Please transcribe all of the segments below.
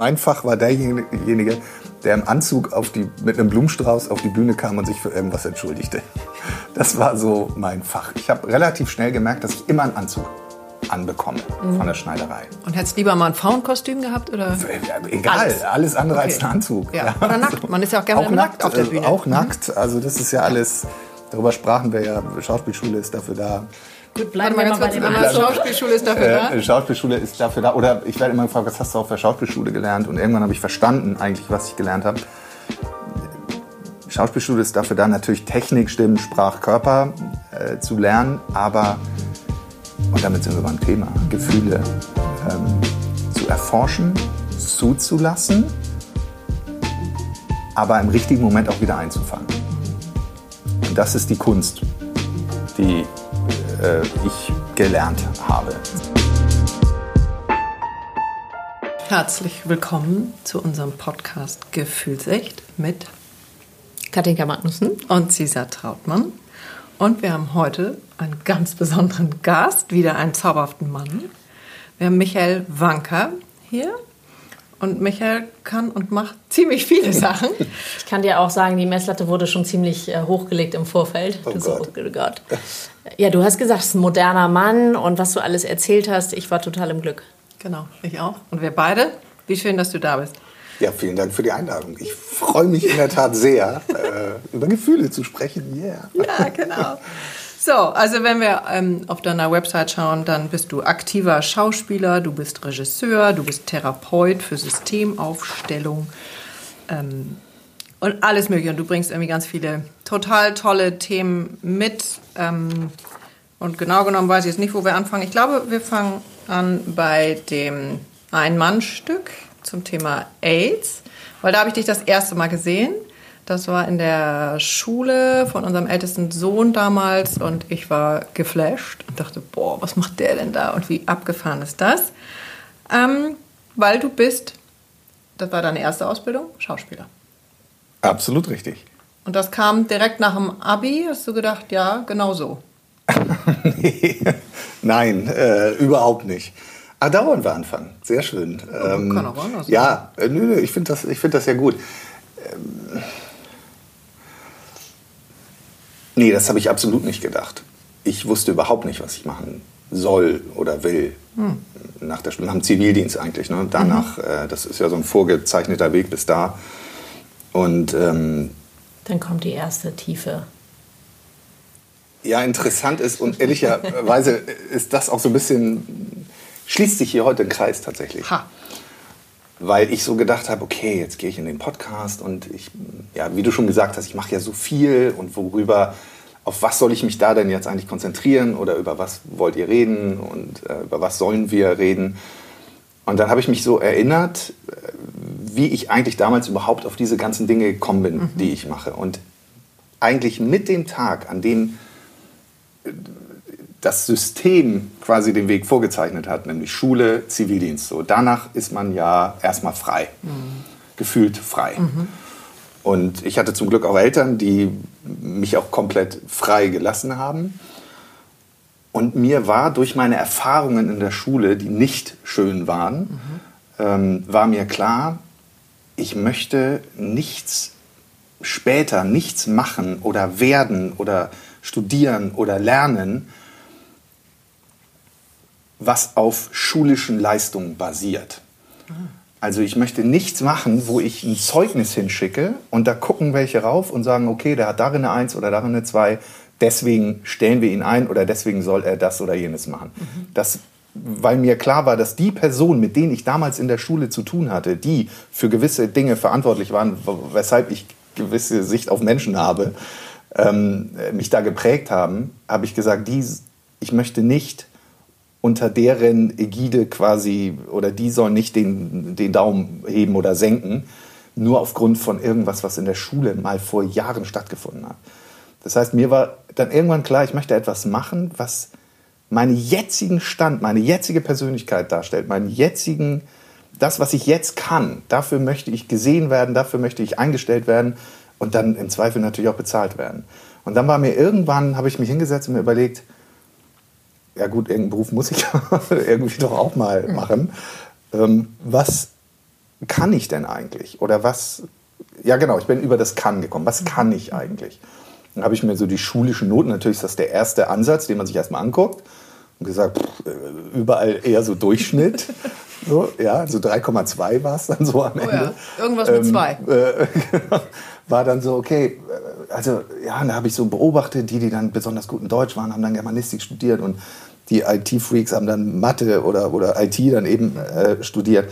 Mein Fach war derjenige, der im Anzug auf die, mit einem Blumenstrauß auf die Bühne kam und sich für irgendwas entschuldigte. Das war so mein Fach. Ich habe relativ schnell gemerkt, dass ich immer einen Anzug anbekomme mhm. von der Schneiderei. Und hättest lieber mal ein Frauenkostüm gehabt? Oder? Egal, alles, alles andere okay. als ein Anzug. Ja. Ja. Oder nackt, man ist ja auch gerne auch nackt, nackt auf der Bühne. Auch mhm. nackt, also das ist ja alles, darüber sprachen wir ja, Schauspielschule ist dafür da, Gut, bleiben wir mal bei dem. Schauspielschule ist dafür da? Äh, Schauspielschule ist dafür da. Oder ich werde immer gefragt, was hast du auf der Schauspielschule gelernt? Und irgendwann habe ich verstanden eigentlich, was ich gelernt habe. Schauspielschule ist dafür da, natürlich Technik, Stimmen, Sprach, Körper äh, zu lernen. Aber, und damit sind wir beim Thema, Gefühle ähm, zu erforschen, zuzulassen, aber im richtigen Moment auch wieder einzufangen. Und das ist die Kunst, die äh, ich gelernt habe. Herzlich willkommen zu unserem Podcast Gefühlsecht mit Katinka Magnussen und Cesar Trautmann. Und wir haben heute einen ganz besonderen Gast, wieder einen zauberhaften Mann. Wir haben Michael Wanker hier. Und Michael kann und macht ziemlich viele Sachen. Ich kann dir auch sagen, die Messlatte wurde schon ziemlich äh, hochgelegt im Vorfeld. Oh Gott. So, oh Gott. Ja, du hast gesagt, es ist ein moderner Mann und was du alles erzählt hast, ich war total im Glück. Genau, ich auch. Und wir beide. Wie schön, dass du da bist. Ja, vielen Dank für die Einladung. Ich freue mich in der Tat sehr, äh, über Gefühle zu sprechen. Yeah. Ja, genau. So, also wenn wir ähm, auf deiner Website schauen, dann bist du aktiver Schauspieler, du bist Regisseur, du bist Therapeut für Systemaufstellung ähm, und alles Mögliche. Und du bringst irgendwie ganz viele total tolle Themen mit. Ähm, und genau genommen weiß ich jetzt nicht, wo wir anfangen. Ich glaube, wir fangen an bei dem Ein-Mann-Stück zum Thema AIDS, weil da habe ich dich das erste Mal gesehen. Das war in der Schule von unserem ältesten Sohn damals und ich war geflasht und dachte, boah, was macht der denn da und wie abgefahren ist das? Ähm, weil du bist, das war deine erste Ausbildung, Schauspieler. Absolut richtig. Und das kam direkt nach dem Abi, hast du gedacht, ja, genau so. nee, nein, äh, überhaupt nicht. Ah, da wollen wir anfangen. Sehr schön. Ja, ähm, kann auch anders. Ja, äh, nö, nö, ich finde das, find das ja gut. Ähm, Nee, das habe ich absolut nicht gedacht. Ich wusste überhaupt nicht, was ich machen soll oder will. Hm. Nach der nach dem Zivildienst eigentlich. Ne? Danach, mhm. äh, das ist ja so ein vorgezeichneter Weg bis da. Und ähm, dann kommt die erste Tiefe. Ja, interessant ist und ehrlicherweise ist das auch so ein bisschen, schließt sich hier heute ein Kreis tatsächlich. Ha. Weil ich so gedacht habe, okay, jetzt gehe ich in den Podcast und ich, ja, wie du schon gesagt hast, ich mache ja so viel und worüber auf was soll ich mich da denn jetzt eigentlich konzentrieren oder über was wollt ihr reden und äh, über was sollen wir reden. Und dann habe ich mich so erinnert, äh, wie ich eigentlich damals überhaupt auf diese ganzen Dinge gekommen bin, mhm. die ich mache. Und eigentlich mit dem Tag, an dem äh, das System quasi den Weg vorgezeichnet hat, nämlich Schule, Zivildienst. So, danach ist man ja erstmal frei, mhm. gefühlt frei. Mhm. Und ich hatte zum Glück auch Eltern, die mich auch komplett frei gelassen haben. Und mir war durch meine Erfahrungen in der Schule, die nicht schön waren, mhm. ähm, war mir klar, ich möchte nichts später, nichts machen oder werden oder studieren oder lernen, was auf schulischen Leistungen basiert. Also ich möchte nichts machen, wo ich ein Zeugnis hinschicke und da gucken welche rauf und sagen, okay, der hat darin eine Eins oder darin eine Zwei, deswegen stellen wir ihn ein oder deswegen soll er das oder jenes machen. Mhm. Das, weil mir klar war, dass die Personen, mit denen ich damals in der Schule zu tun hatte, die für gewisse Dinge verantwortlich waren, weshalb ich gewisse Sicht auf Menschen habe, ähm, mich da geprägt haben, habe ich gesagt, die, ich möchte nicht unter deren Ägide quasi, oder die sollen nicht den, den Daumen heben oder senken, nur aufgrund von irgendwas, was in der Schule mal vor Jahren stattgefunden hat. Das heißt, mir war dann irgendwann klar, ich möchte etwas machen, was meinen jetzigen Stand, meine jetzige Persönlichkeit darstellt, meinen jetzigen, das, was ich jetzt kann. Dafür möchte ich gesehen werden, dafür möchte ich eingestellt werden und dann im Zweifel natürlich auch bezahlt werden. Und dann war mir irgendwann, habe ich mich hingesetzt und mir überlegt, ja gut, irgendeinen Beruf muss ich irgendwie doch auch mal machen. Ähm, was kann ich denn eigentlich? Oder was, ja genau, ich bin über das Kann gekommen. Was kann ich eigentlich? Dann habe ich mir so die schulischen Noten, natürlich ist das der erste Ansatz, den man sich erstmal anguckt. Und gesagt, pff, äh, überall eher so Durchschnitt. so, ja, so 3,2 war es dann so am Ende. Oh ja, irgendwas mit 2. Ähm, äh, war dann so, okay, äh, also ja, da habe ich so beobachtet, die, die dann besonders gut in Deutsch waren, haben dann Germanistik studiert und die IT-Freaks haben dann Mathe oder, oder IT dann eben äh, studiert.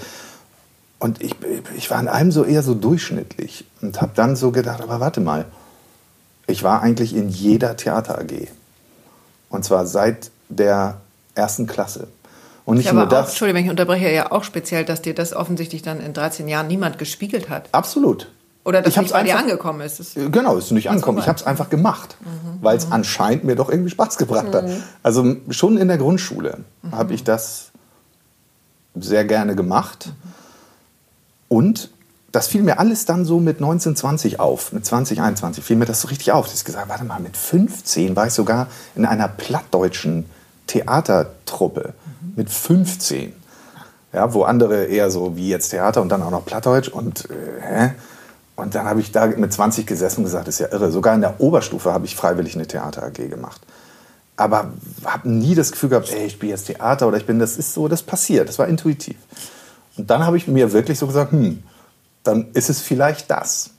Und ich, ich war in allem so eher so durchschnittlich und habe dann so gedacht, aber warte mal, ich war eigentlich in jeder Theater AG. Und zwar seit der ersten Klasse. Und nicht nur das. Auch, Entschuldigung, ich unterbreche ja auch speziell, dass dir das offensichtlich dann in 13 Jahren niemand gespiegelt hat. Absolut. Oder dass es nicht bei dir angekommen ist. Das genau, es ist nicht angekommen. Ich habe es einfach gemacht, mhm. weil es mhm. anscheinend mir doch irgendwie Spaß gebracht hat. Mhm. Also schon in der Grundschule mhm. habe ich das sehr gerne gemacht. Mhm. Und das fiel mir alles dann so mit 19, 20 auf, mit 20, 21 fiel mir das so richtig auf. Dass ich gesagt warte mal, mit 15 war ich sogar in einer plattdeutschen Theatertruppe. Mhm. Mit 15. Ja, wo andere eher so wie jetzt Theater und dann auch noch Plattdeutsch und äh, hä? Und dann habe ich da mit 20 gesessen und gesagt, das ist ja irre. Sogar in der Oberstufe habe ich freiwillig eine Theater AG gemacht. Aber habe nie das Gefühl gehabt, ey, ich spiele jetzt Theater oder ich bin, das ist so, das passiert. Das war intuitiv. Und dann habe ich mir wirklich so gesagt, hm, dann ist es vielleicht das.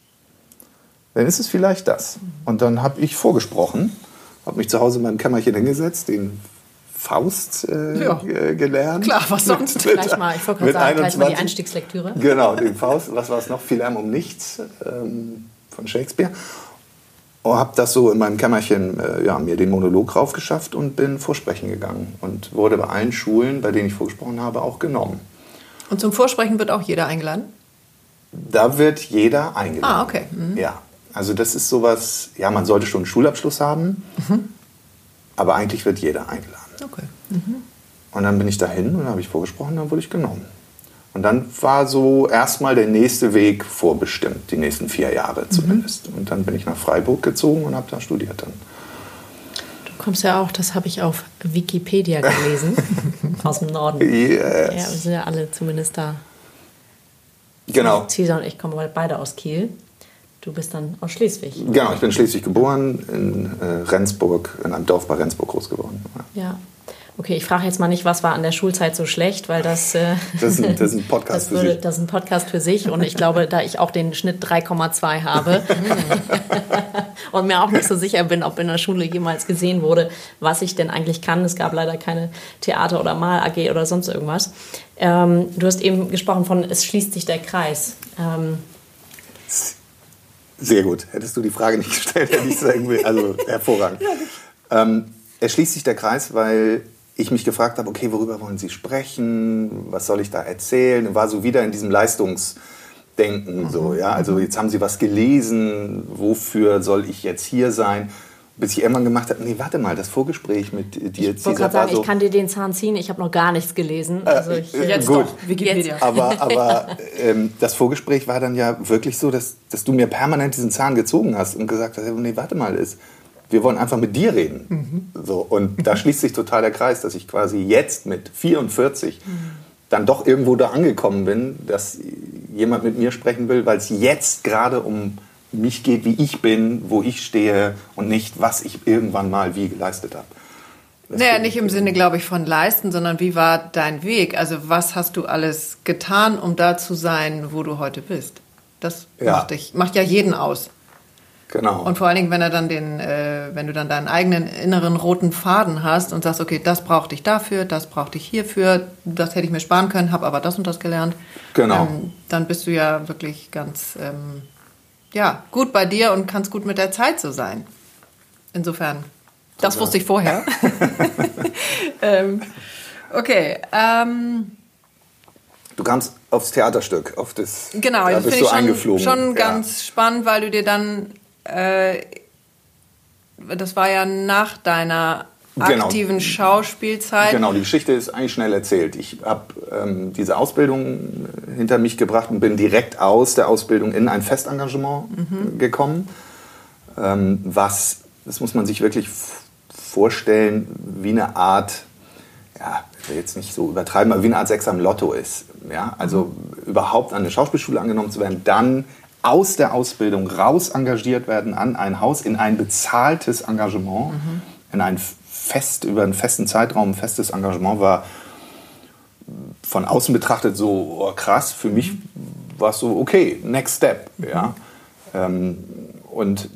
Dann ist es vielleicht das. Und dann habe ich vorgesprochen, habe mich zu Hause in meinem Kämmerchen hingesetzt, den Faust äh, ja. gelernt. Klar, was sonst? Mit, gleich mal, ich wollte gerade sagen, 21, gleich mal die Einstiegslektüre. Genau, den Faust, was war es noch? Viel Lärm um nichts ähm, von Shakespeare. Und habe das so in meinem Kämmerchen, äh, ja, mir den Monolog raufgeschafft und bin vorsprechen gegangen. Und wurde bei allen Schulen, bei denen ich vorgesprochen habe, auch genommen. Und zum Vorsprechen wird auch jeder eingeladen? Da wird jeder eingeladen. Ah, okay. Mhm. Ja, also das ist sowas, ja, man sollte schon einen Schulabschluss haben, mhm. aber eigentlich wird jeder eingeladen. Okay. Mhm. Und dann bin ich dahin und habe ich vorgesprochen, dann wurde ich genommen. Und dann war so erstmal der nächste Weg vorbestimmt, die nächsten vier Jahre mhm. zumindest. Mhm. Und dann bin ich nach Freiburg gezogen und habe da studiert dann. Du kommst ja auch, das habe ich auf Wikipedia gelesen, aus dem Norden. Yes. Ja, wir sind ja alle zumindest da. Genau. Cesar und ich kommen beide aus Kiel. Du bist dann aus Schleswig. Genau, ich bin in Schleswig geboren, in äh, Rendsburg, in einem Dorf bei Rendsburg groß geworden. Ja. ja. Okay, ich frage jetzt mal nicht, was war an der Schulzeit so schlecht, weil das, äh, das, ist, ein, das ist ein Podcast das würde, für sich. Das ist ein Podcast für sich und ich glaube, da ich auch den Schnitt 3,2 habe und mir auch nicht so sicher bin, ob in der Schule jemals gesehen wurde, was ich denn eigentlich kann. Es gab leider keine Theater- oder Mal-AG oder sonst irgendwas. Ähm, du hast eben gesprochen von, es schließt sich der Kreis. Ähm, sehr gut. Hättest du die Frage nicht gestellt, hätte ich es irgendwie, also hervorragend. Ähm, es schließt sich der Kreis, weil ich mich gefragt habe, okay, worüber wollen Sie sprechen? Was soll ich da erzählen? War so wieder in diesem Leistungsdenken mhm. so, ja. Also jetzt haben Sie was gelesen, wofür soll ich jetzt hier sein? bis ich irgendwann gemacht habe, nee, warte mal, das Vorgespräch mit dir, Ich wollte gerade sagen, so, ich kann dir den Zahn ziehen, ich habe noch gar nichts gelesen. Äh, also ich, äh, jetzt gut. doch, Wikipedia. Jetzt. Aber, aber ähm, das Vorgespräch war dann ja wirklich so, dass, dass du mir permanent diesen Zahn gezogen hast und gesagt hast, nee, warte mal, ist, wir wollen einfach mit dir reden. Mhm. So, und da schließt sich total der Kreis, dass ich quasi jetzt mit 44 mhm. dann doch irgendwo da angekommen bin, dass jemand mit mir sprechen will, weil es jetzt gerade um mich geht, wie ich bin, wo ich stehe und nicht, was ich irgendwann mal wie geleistet habe. Das naja, nicht im Sinne, glaube ich, von leisten, sondern wie war dein Weg? Also was hast du alles getan, um da zu sein, wo du heute bist? Das ja. macht, dich, macht ja jeden aus. Genau. Und vor allen Dingen, wenn er dann den, äh, wenn du dann deinen eigenen inneren roten Faden hast und sagst, okay, das brauchte ich dafür, das brauchte ich hierfür, das hätte ich mir sparen können, habe aber das und das gelernt. Genau. Ähm, dann bist du ja wirklich ganz ähm, ja, gut bei dir und kannst gut mit der Zeit so sein. Insofern, das ja. wusste ich vorher. ähm, okay. Ähm, du kamst aufs Theaterstück, auf das. Genau, da das finde ich schon, schon ganz ja. spannend, weil du dir dann. Äh, das war ja nach deiner genau. aktiven Schauspielzeit. Genau, die Geschichte ist eigentlich schnell erzählt. Ich habe ähm, diese Ausbildung hinter mich gebracht und bin direkt aus der Ausbildung in ein Festengagement mhm. gekommen, ähm, was, das muss man sich wirklich vorstellen, wie eine Art, ja, will jetzt nicht so übertreiben, aber wie eine Art Sechser im Lotto ist. Ja? Also mhm. überhaupt an eine Schauspielschule angenommen zu werden, dann aus der Ausbildung raus engagiert werden an ein Haus, in ein bezahltes Engagement, mhm. in ein fest, über einen festen Zeitraum, ein festes Engagement war von außen betrachtet so oh, krass. Für mich war es so, okay, next step. Mhm. Ja? Ähm, und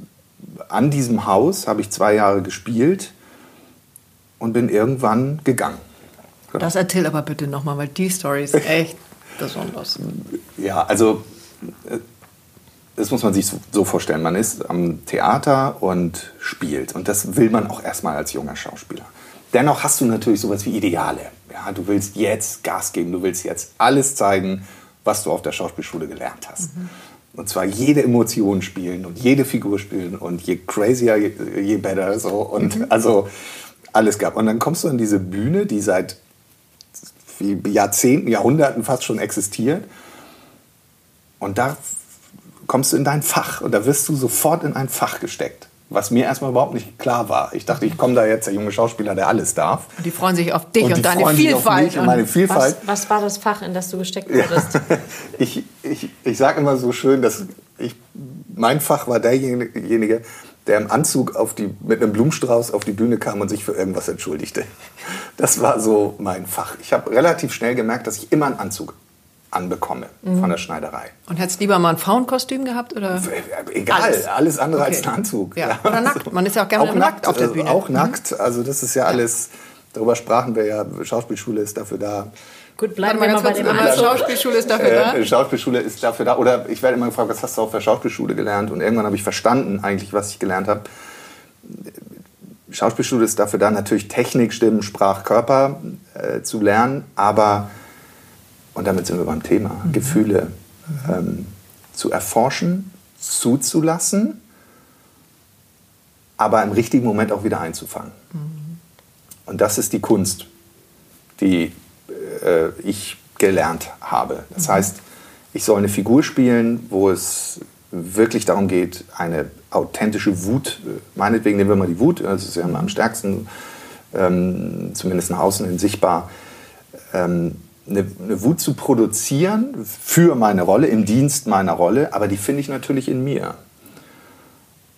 an diesem Haus habe ich zwei Jahre gespielt und bin irgendwann gegangen. Das erzähl aber bitte nochmal, weil die Story ist echt besonders. Ja, also äh, das muss man sich so vorstellen. Man ist am Theater und spielt. Und das will man auch erstmal als junger Schauspieler. Dennoch hast du natürlich sowas wie Ideale. Ja, du willst jetzt Gas geben, du willst jetzt alles zeigen, was du auf der Schauspielschule gelernt hast. Mhm. Und zwar jede Emotion spielen und jede Figur spielen und je crazier, je, better. So. Und mhm. also alles gab. Und dann kommst du an diese Bühne, die seit Jahrzehnten, Jahrhunderten fast schon existiert. Und da kommst du in dein Fach und da wirst du sofort in ein Fach gesteckt. Was mir erstmal überhaupt nicht klar war. Ich dachte, ich komme da jetzt der junge Schauspieler, der alles darf. Und die freuen sich auf dich und, und deine Vielfalt. und meine Vielfalt. Was, was, war das Fach, in das du gesteckt wurdest? Ja. ich ich, ich sage immer so schön, dass ich, mein Fach war derjenige, der im Anzug auf die, mit einem Blumenstrauß auf die Bühne kam und sich für irgendwas entschuldigte. Das war so mein Fach. Ich habe relativ schnell gemerkt, dass ich immer einen Anzug anbekomme mhm. von der Schneiderei. Und hättest du lieber mal ein Frauenkostüm gehabt? Oder? Egal, alles, alles andere okay. als ein Anzug. Ja. Oder nackt, man ist ja auch gerne auch nackt, auf der Bühne. Auch mhm. nackt, also das ist ja alles, darüber sprachen wir ja, Schauspielschule ist dafür da. Gut, bleiben wir mal bei dem Anzug. Schauspielschule ist dafür da? Äh, Schauspielschule ist dafür da. Oder ich werde immer gefragt, was hast du auf der Schauspielschule gelernt? Und irgendwann habe ich verstanden eigentlich, was ich gelernt habe. Schauspielschule ist dafür da, natürlich Technik, Stimmen, Sprach, Körper äh, zu lernen, aber und damit sind wir beim Thema, mhm. Gefühle ähm, zu erforschen, zuzulassen, aber im richtigen Moment auch wieder einzufangen. Mhm. Und das ist die Kunst, die äh, ich gelernt habe. Das mhm. heißt, ich soll eine Figur spielen, wo es wirklich darum geht, eine authentische Wut, äh, meinetwegen nehmen wir mal die Wut, das ist ja am stärksten, ähm, zumindest nach außen hin sichtbar, ähm, eine, eine, Wut zu produzieren für meine Rolle, im Dienst meiner Rolle, aber die finde ich natürlich in mir.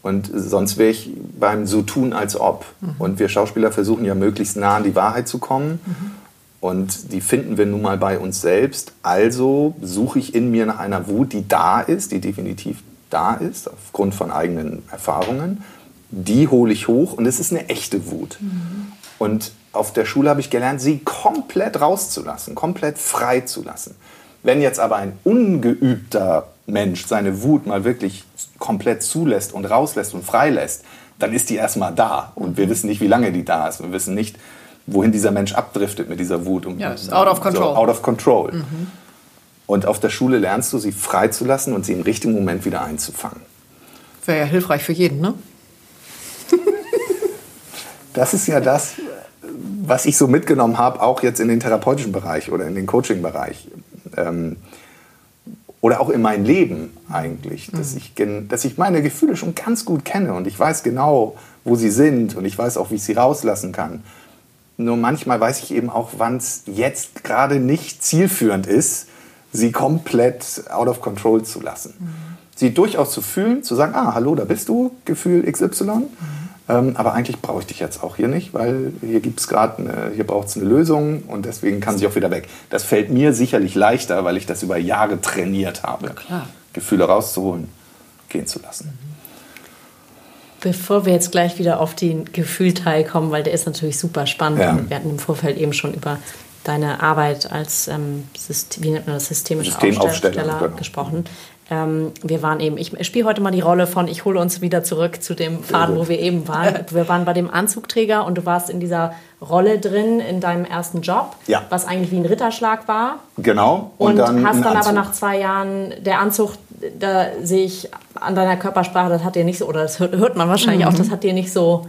Und sonst wäre ich beim so tun als ob. Mhm. Und wir Schauspieler versuchen ja möglichst nah an die Wahrheit zu kommen. Mhm. Und die finden wir nun mal bei uns selbst. Also suche ich in mir nach einer Wut, die da ist, die definitiv da ist, aufgrund von eigenen Erfahrungen. Die hole ich hoch und es ist eine echte Wut. Mhm. Und auf der Schule habe ich gelernt, sie komplett rauszulassen, komplett frei zu lassen. Wenn jetzt aber ein ungeübter Mensch seine Wut mal wirklich komplett zulässt und rauslässt und freilässt, dann ist die erstmal da. Und wir wissen nicht, wie lange die da ist. Wir wissen nicht, wohin dieser Mensch abdriftet mit dieser Wut. ja, ist out of control. So, out of control. Mhm. Und auf der Schule lernst du, sie freizulassen und sie im richtigen Moment wieder einzufangen. Wäre ja hilfreich für jeden, ne? das ist ja das, was ich so mitgenommen habe, auch jetzt in den therapeutischen Bereich oder in den Coaching-Bereich. Ähm, oder auch in mein Leben eigentlich, dass, mhm. ich, dass ich meine Gefühle schon ganz gut kenne und ich weiß genau, wo sie sind und ich weiß auch, wie ich sie rauslassen kann. Nur manchmal weiß ich eben auch, wann es jetzt gerade nicht zielführend ist, sie komplett out of control zu lassen. Mhm. Sie durchaus zu fühlen, zu sagen, ah, hallo, da bist du, Gefühl XY. Mhm. Ähm, aber eigentlich brauche ich dich jetzt auch hier nicht, weil hier gibt es gerade, hier braucht es eine Lösung und deswegen kann sie auch wieder weg. Das fällt mir sicherlich leichter, weil ich das über Jahre trainiert habe, Gefühle rauszuholen, gehen zu lassen. Bevor wir jetzt gleich wieder auf den Gefühlteil kommen, weil der ist natürlich super spannend. Ja. Wir hatten im Vorfeld eben schon über deine Arbeit als ähm, System, wie nennt man das, systemischer Systemaufsteller genau. gesprochen. Ähm, wir waren eben, ich spiele heute mal die Rolle von, ich hole uns wieder zurück zu dem Faden, wo wir eben waren. Wir waren bei dem Anzugträger und du warst in dieser Rolle drin in deinem ersten Job, ja. was eigentlich wie ein Ritterschlag war. Genau. Und, und dann hast dann aber nach zwei Jahren, der Anzug, da sehe ich an deiner Körpersprache, das hat dir nicht so, oder das hört, hört man wahrscheinlich mhm. auch, das hat dir nicht so,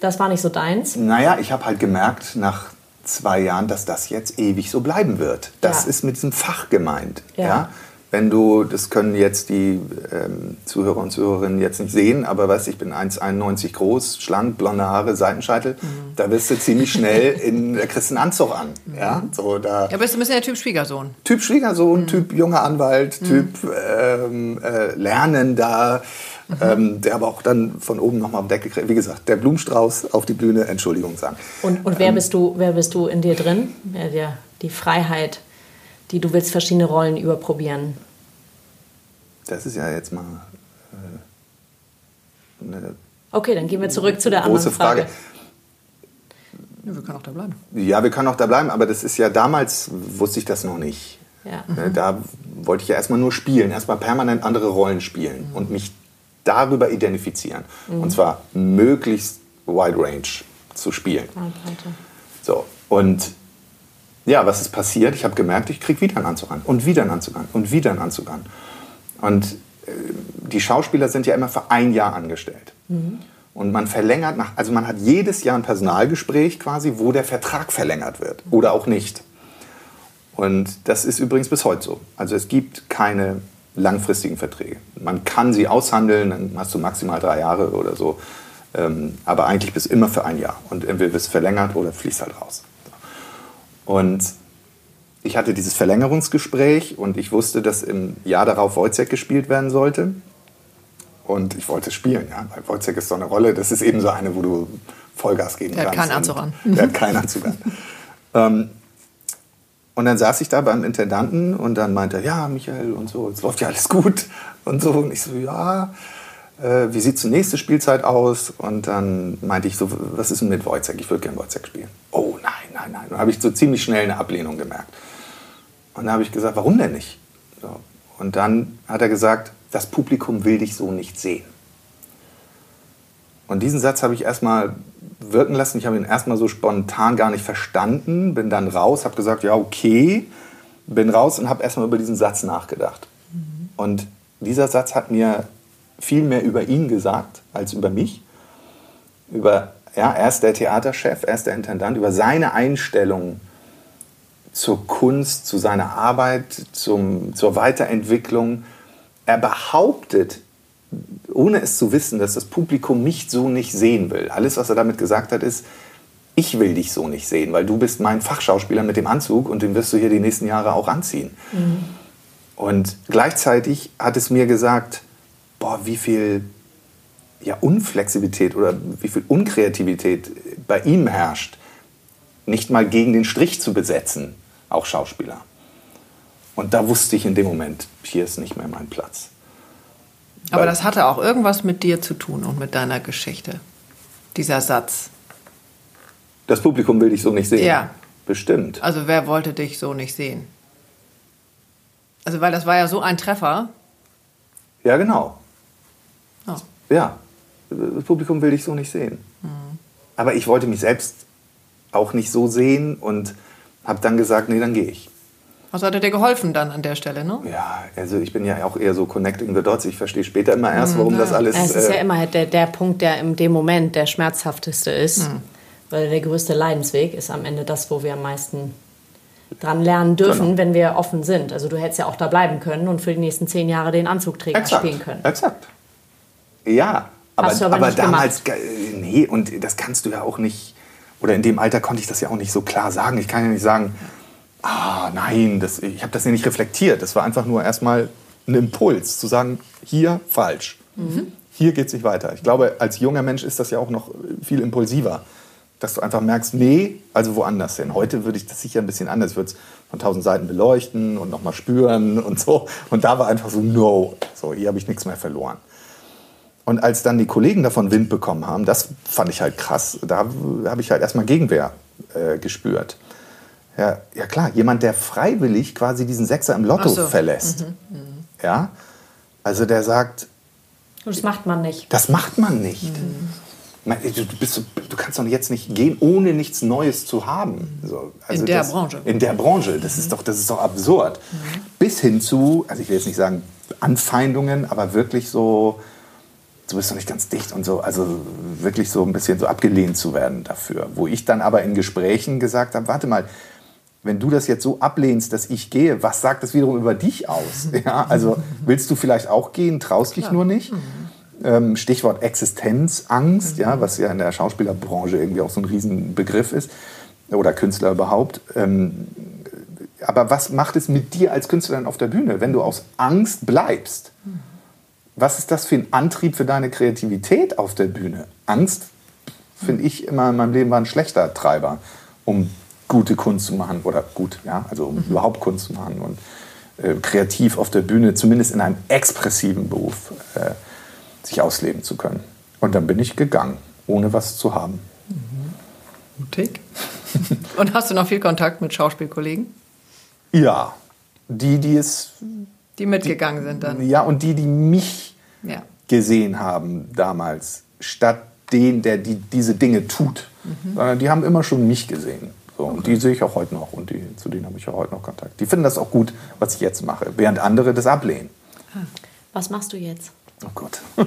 das war nicht so deins. Naja, ich habe halt gemerkt nach zwei Jahren, dass das jetzt ewig so bleiben wird. Das ja. ist mit diesem Fach gemeint. ja? ja? Wenn du, das können jetzt die ähm, Zuhörer und Zuhörerinnen jetzt nicht sehen, aber weißt ich bin 1,91 groß, schlank, blonde Haare, Seitenscheitel, mhm. da wirst du ziemlich schnell in, da kriegst einen Anzug an. Mhm. Ja, so, da, ja, bist du ein bisschen der Typ Schwiegersohn. Typ Schwiegersohn, mhm. Typ junger Anwalt, mhm. Typ ähm, äh, Lernender, mhm. ähm, der aber auch dann von oben nochmal am Deckel kriegt. Wie gesagt, der Blumenstrauß auf die Bühne, Entschuldigung sagen. Und, und wer, ähm, bist du, wer bist du in dir drin? Ja, der, die Freiheit die du willst verschiedene Rollen überprobieren? Das ist ja jetzt mal äh, eine Okay, dann gehen wir zurück zu der große anderen Frage. Frage. Ja, wir können auch da bleiben. Ja, wir können auch da bleiben, aber das ist ja damals wusste ich das noch nicht. Ja. Mhm. Da wollte ich ja erstmal nur spielen, erstmal permanent andere Rollen spielen mhm. und mich darüber identifizieren. Mhm. Und zwar möglichst wide range zu spielen. So, und ja, was ist passiert? Ich habe gemerkt, ich kriege wieder einen Anzug an und wieder einen Anzug an und wieder einen Anzug an. Und äh, die Schauspieler sind ja immer für ein Jahr angestellt. Mhm. Und man verlängert nach, also man hat jedes Jahr ein Personalgespräch quasi, wo der Vertrag verlängert wird oder auch nicht. Und das ist übrigens bis heute so. Also es gibt keine langfristigen Verträge. Man kann sie aushandeln, dann hast du maximal drei Jahre oder so. Ähm, aber eigentlich bis immer für ein Jahr. Und entweder wird es verlängert oder fließt halt raus. Und ich hatte dieses Verlängerungsgespräch und ich wusste, dass im Jahr darauf Wojciech gespielt werden sollte. Und ich wollte spielen, ja, weil Wojciech ist so eine Rolle, das ist eben so eine, wo du Vollgas geben der kannst. Hat keinen Anzug an. Der hat keinen Anzug an. ähm, und dann saß ich da beim Intendanten und dann meinte er, ja, Michael und so, es läuft ja alles gut und so. Und ich so, ja, äh, wie sieht die nächste Spielzeit aus? Und dann meinte ich so, was ist denn mit Wojciech? Ich würde gerne Wojciech spielen. Oh nein, nein, nein. Dann habe ich so ziemlich schnell eine Ablehnung gemerkt. Und dann habe ich gesagt, warum denn nicht? So. Und dann hat er gesagt, das Publikum will dich so nicht sehen. Und diesen Satz habe ich erstmal wirken lassen. Ich habe ihn erstmal so spontan gar nicht verstanden, bin dann raus, habe gesagt, ja, okay, bin raus und habe erstmal über diesen Satz nachgedacht. Mhm. Und dieser Satz hat mir viel mehr über ihn gesagt als über mich. Über, ja, er ist der Theaterchef, er ist der Intendant, über seine Einstellung zur Kunst, zu seiner Arbeit, zum, zur Weiterentwicklung. Er behauptet, ohne es zu wissen, dass das Publikum mich so nicht sehen will. Alles, was er damit gesagt hat, ist, ich will dich so nicht sehen, weil du bist mein Fachschauspieler mit dem Anzug und den wirst du hier die nächsten Jahre auch anziehen. Mhm. Und gleichzeitig hat es mir gesagt, boah, wie viel ja, Unflexibilität oder wie viel Unkreativität bei ihm herrscht, nicht mal gegen den Strich zu besetzen, auch Schauspieler. Und da wusste ich in dem Moment, hier ist nicht mehr mein Platz. Aber Weil, das hatte auch irgendwas mit dir zu tun und mit deiner Geschichte, dieser Satz. Das Publikum will dich so nicht sehen. Ja. Bestimmt. Also wer wollte dich so nicht sehen? Also weil das war ja so ein Treffer. Ja, genau. Oh. Ja, das Publikum will dich so nicht sehen. Mhm. Aber ich wollte mich selbst auch nicht so sehen und habe dann gesagt, nee, dann gehe ich. Was hat er dir geholfen dann an der Stelle, ne? Ja, also ich bin ja auch eher so connecting the dots. Ich verstehe später immer erst, mhm, warum mhm, das alles... Es ist äh, ja immer halt der, der Punkt, der in dem Moment der schmerzhafteste ist. Mhm. Weil der größte Leidensweg ist am Ende das, wo wir am meisten dran lernen dürfen, genau. wenn wir offen sind. Also du hättest ja auch da bleiben können und für die nächsten zehn Jahre den Anzugträger exakt, spielen können. Exakt. Ja, aber, aber, aber damals, gemacht. nee, und das kannst du ja auch nicht, oder in dem Alter konnte ich das ja auch nicht so klar sagen. Ich kann ja nicht sagen, ah, nein, das, ich habe das ja nicht reflektiert. Das war einfach nur erstmal ein Impuls, zu sagen, hier falsch. Mhm. Hier geht es nicht weiter. Ich glaube, als junger Mensch ist das ja auch noch viel impulsiver. Dass du einfach merkst, nee, also woanders hin. Heute würde ich das sicher ein bisschen anders. Ich würde es von tausend Seiten beleuchten und nochmal spüren und so. Und da war einfach so, no, so, hier habe ich nichts mehr verloren. Und als dann die Kollegen davon Wind bekommen haben, das fand ich halt krass. Da habe ich halt erstmal Gegenwehr äh, gespürt. Ja, ja klar, jemand, der freiwillig quasi diesen Sechser im Lotto so. verlässt. Mhm, mh. Ja, also der sagt. Das macht man nicht. Das macht man nicht. Mhm. Du, bist, du, kannst doch jetzt nicht gehen, ohne nichts Neues zu haben. So, also in der das, Branche. In der Branche. Das, mhm. ist, doch, das ist doch absurd. Mhm. Bis hin zu, also ich will jetzt nicht sagen Anfeindungen, aber wirklich so, du bist doch nicht ganz dicht und so, also wirklich so ein bisschen so abgelehnt zu werden dafür. Wo ich dann aber in Gesprächen gesagt habe, warte mal, wenn du das jetzt so ablehnst, dass ich gehe, was sagt das wiederum über dich aus? Ja, also willst du vielleicht auch gehen, traust dich nur nicht? Ähm, Stichwort Existenzangst, ja, was ja in der Schauspielerbranche irgendwie auch so ein Riesenbegriff ist oder Künstler überhaupt. Ähm, aber was macht es mit dir als Künstlerin auf der Bühne, wenn du aus Angst bleibst? Was ist das für ein Antrieb für deine Kreativität auf der Bühne? Angst, finde ich, immer in meinem Leben war ein schlechter Treiber, um gute Kunst zu machen oder gut, ja, also um mhm. überhaupt Kunst zu machen und äh, kreativ auf der Bühne, zumindest in einem expressiven Beruf, äh, sich ausleben zu können. Und dann bin ich gegangen, ohne was zu haben. Mhm. Mutig. und hast du noch viel Kontakt mit Schauspielkollegen? Ja, die, die es. Die mitgegangen die, sind dann. Ja, und die, die mich ja. gesehen haben damals, statt den, der die, diese Dinge tut. Mhm. Die haben immer schon mich gesehen. So, okay. Und die sehe ich auch heute noch und die, zu denen habe ich auch heute noch Kontakt. Die finden das auch gut, was ich jetzt mache, während andere das ablehnen. Ah. Was machst du jetzt? Oh Gott.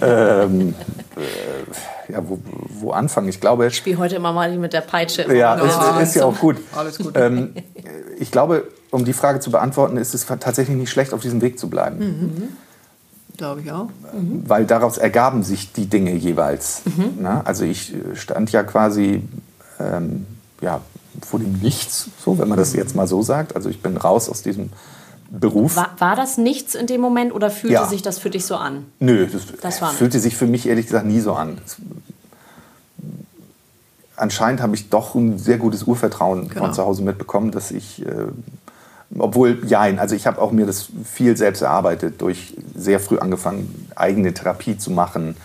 ähm, äh, ja, wo, wo, anfangen? Ich glaube. Ich spiele heute immer mal mit der Peitsche. Ja, ist, ist, ja auch gut. Alles gut. Ähm, ich glaube, um die Frage zu beantworten, ist es tatsächlich nicht schlecht, auf diesem Weg zu bleiben. Mhm. Glaube ich auch. Mhm. Weil daraus ergaben sich die Dinge jeweils. Mhm. Na, also ich stand ja quasi ähm, ja, vor dem Nichts, so, wenn man das jetzt mal so sagt. Also ich bin raus aus diesem Beruf. War, war das nichts in dem Moment oder fühlte ja. sich das für dich so an? Nö, das, das war fühlte sich für mich ehrlich gesagt nie so an. Das, anscheinend habe ich doch ein sehr gutes Urvertrauen genau. von zu Hause mitbekommen, dass ich, äh, obwohl, jein, also ich habe auch mir das viel selbst erarbeitet, durch sehr früh angefangen, eigene Therapie zu machen,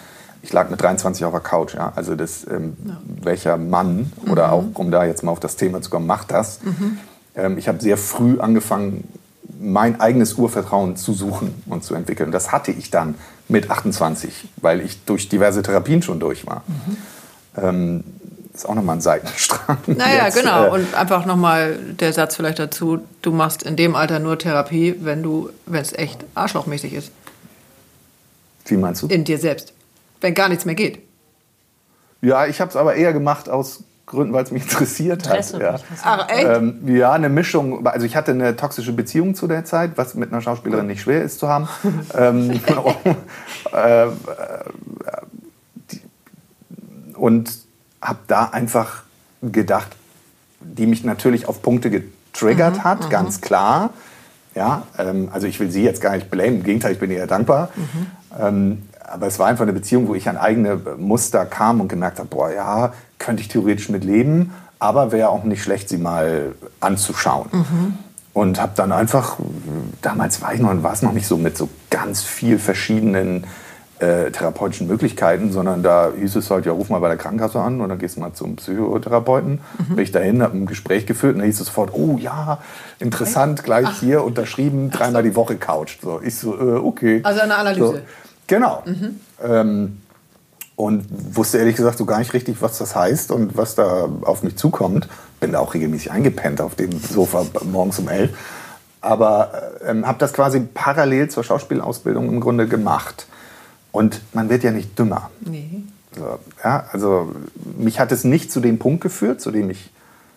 ich lag mit 23 auf der Couch. Ja? Also das, ähm, ja. welcher Mann, oder mhm. auch um da jetzt mal auf das Thema zu kommen, macht das? Mhm. Ähm, ich habe sehr früh angefangen, mein eigenes Urvertrauen zu suchen und zu entwickeln. Das hatte ich dann mit 28, weil ich durch diverse Therapien schon durch war. Mhm. Ähm, ist auch nochmal ein Seitenstrang. Naja, jetzt, genau. Äh, und einfach nochmal der Satz vielleicht dazu, du machst in dem Alter nur Therapie, wenn du, wenn es echt arschlochmäßig ist. Wie meinst du? In dir selbst wenn gar nichts mehr geht. Ja, ich habe es aber eher gemacht aus Gründen, weil es mich interessiert hat. Ja. Ach, echt? Ähm, ja, eine Mischung. Also ich hatte eine toxische Beziehung zu der Zeit, was mit einer Schauspielerin nicht schwer ist zu haben. ähm, äh, und habe da einfach gedacht, die mich natürlich auf Punkte getriggert mhm, hat, mhm. ganz klar. Ja, ähm, also ich will sie jetzt gar nicht blamen, im Gegenteil, ich bin ihr dankbar. Mhm. Ähm, aber es war einfach eine Beziehung, wo ich an eigene Muster kam und gemerkt habe, boah, ja, könnte ich theoretisch mit leben, aber wäre auch nicht schlecht, sie mal anzuschauen. Mhm. Und habe dann einfach, damals war ich noch, war es noch nicht so mit so ganz viel verschiedenen äh, therapeutischen Möglichkeiten, sondern da hieß es halt, ja, ruf mal bei der Krankenkasse an und dann gehst du mal zum Psychotherapeuten. Mhm. Bin ich dahin, habe ein Gespräch geführt und dann hieß es sofort, oh ja, interessant, gleich Ach. hier unterschrieben, dreimal die Woche coucht. So, ich so, äh, okay. Also eine Analyse. So. Genau. Mhm. Ähm, und wusste ehrlich gesagt so gar nicht richtig, was das heißt und was da auf mich zukommt. Bin da auch regelmäßig eingepennt auf dem Sofa morgens um elf. Aber ähm, habe das quasi parallel zur Schauspielausbildung im Grunde gemacht. Und man wird ja nicht dümmer. Nee. So, ja, also mich hat es nicht zu dem Punkt geführt, zu dem ich,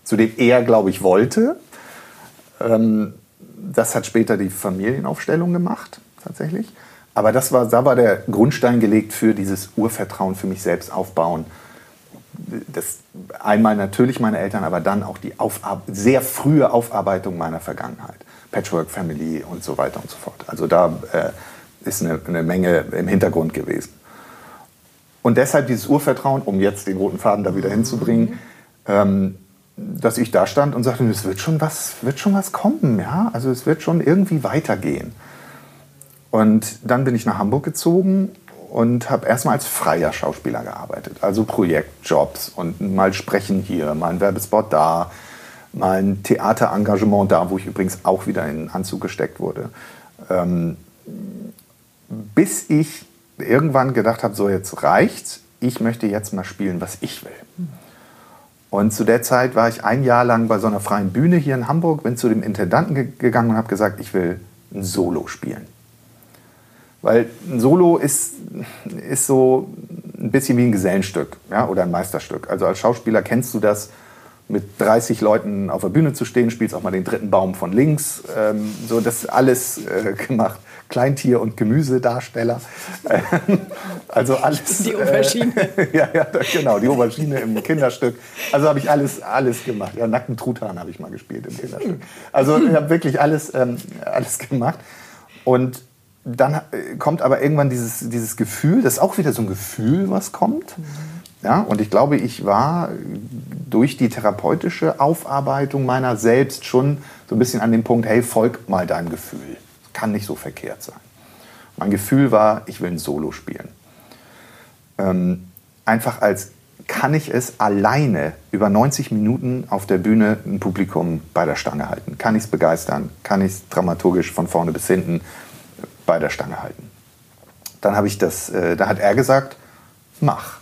zu dem er, glaube ich, wollte. Ähm, das hat später die Familienaufstellung gemacht, tatsächlich. Aber das war, da war der Grundstein gelegt für dieses Urvertrauen für mich selbst aufbauen. Das, einmal natürlich meine Eltern, aber dann auch die Aufar sehr frühe Aufarbeitung meiner Vergangenheit. Patchwork Family und so weiter und so fort. Also da äh, ist eine, eine Menge im Hintergrund gewesen. Und deshalb dieses Urvertrauen, um jetzt den roten Faden da wieder hinzubringen, ähm, dass ich da stand und sagte, es wird schon was, wird schon was kommen, ja. Also es wird schon irgendwie weitergehen. Und dann bin ich nach Hamburg gezogen und habe erstmal als freier Schauspieler gearbeitet. Also Projektjobs und mal sprechen hier, mal ein Werbespot da, mal ein Theaterengagement da, wo ich übrigens auch wieder in den Anzug gesteckt wurde. Ähm, bis ich irgendwann gedacht habe, so jetzt reicht's, ich möchte jetzt mal spielen, was ich will. Und zu der Zeit war ich ein Jahr lang bei so einer freien Bühne hier in Hamburg, bin zu dem Intendanten ge gegangen und habe gesagt, ich will ein Solo spielen. Weil ein Solo ist, ist so ein bisschen wie ein Gesellenstück ja, oder ein Meisterstück. Also als Schauspieler kennst du das. Mit 30 Leuten auf der Bühne zu stehen, spielst auch mal den dritten Baum von links. Ähm, so, das alles äh, gemacht. Kleintier- und Gemüsedarsteller. also alles. Die Aubergine. Äh, ja, ja, genau, die Aubergine im Kinderstück. Also habe ich alles, alles gemacht. Ja, nackten Truthahn habe ich mal gespielt im Kinderstück. Also ich habe wirklich alles, ähm, alles gemacht. Und dann äh, kommt aber irgendwann dieses, dieses Gefühl, das ist auch wieder so ein Gefühl, was kommt. Ja, und ich glaube, ich war durch die therapeutische Aufarbeitung meiner selbst schon so ein bisschen an dem Punkt, hey, folg mal deinem Gefühl. Kann nicht so verkehrt sein. Mein Gefühl war, ich will ein Solo spielen. Ähm, einfach als kann ich es alleine über 90 Minuten auf der Bühne ein Publikum bei der Stange halten? Kann ich es begeistern? Kann ich es dramaturgisch von vorne bis hinten bei der Stange halten? Dann habe ich das, äh, da hat er gesagt, mach.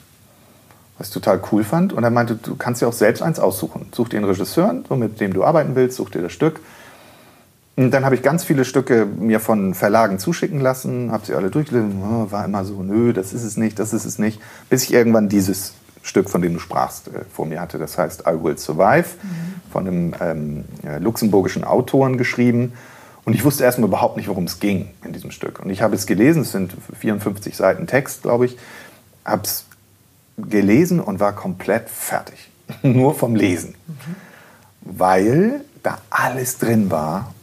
Was ich total cool fand. Und er meinte, du kannst dir auch selbst eins aussuchen. Such dir einen Regisseur, so mit dem du arbeiten willst, such dir das Stück. Und dann habe ich ganz viele Stücke mir von Verlagen zuschicken lassen, habe sie alle durchgelesen, oh, war immer so, nö, das ist es nicht, das ist es nicht, bis ich irgendwann dieses Stück, von dem du sprachst, äh, vor mir hatte. Das heißt I Will Survive, mhm. von einem ähm, luxemburgischen Autoren geschrieben. Und ich wusste erstmal überhaupt nicht, worum es ging in diesem Stück. Und ich habe es gelesen, es sind 54 Seiten Text, glaube ich, habe es gelesen und war komplett fertig. Nur vom Lesen. Mhm. Weil da alles drin war,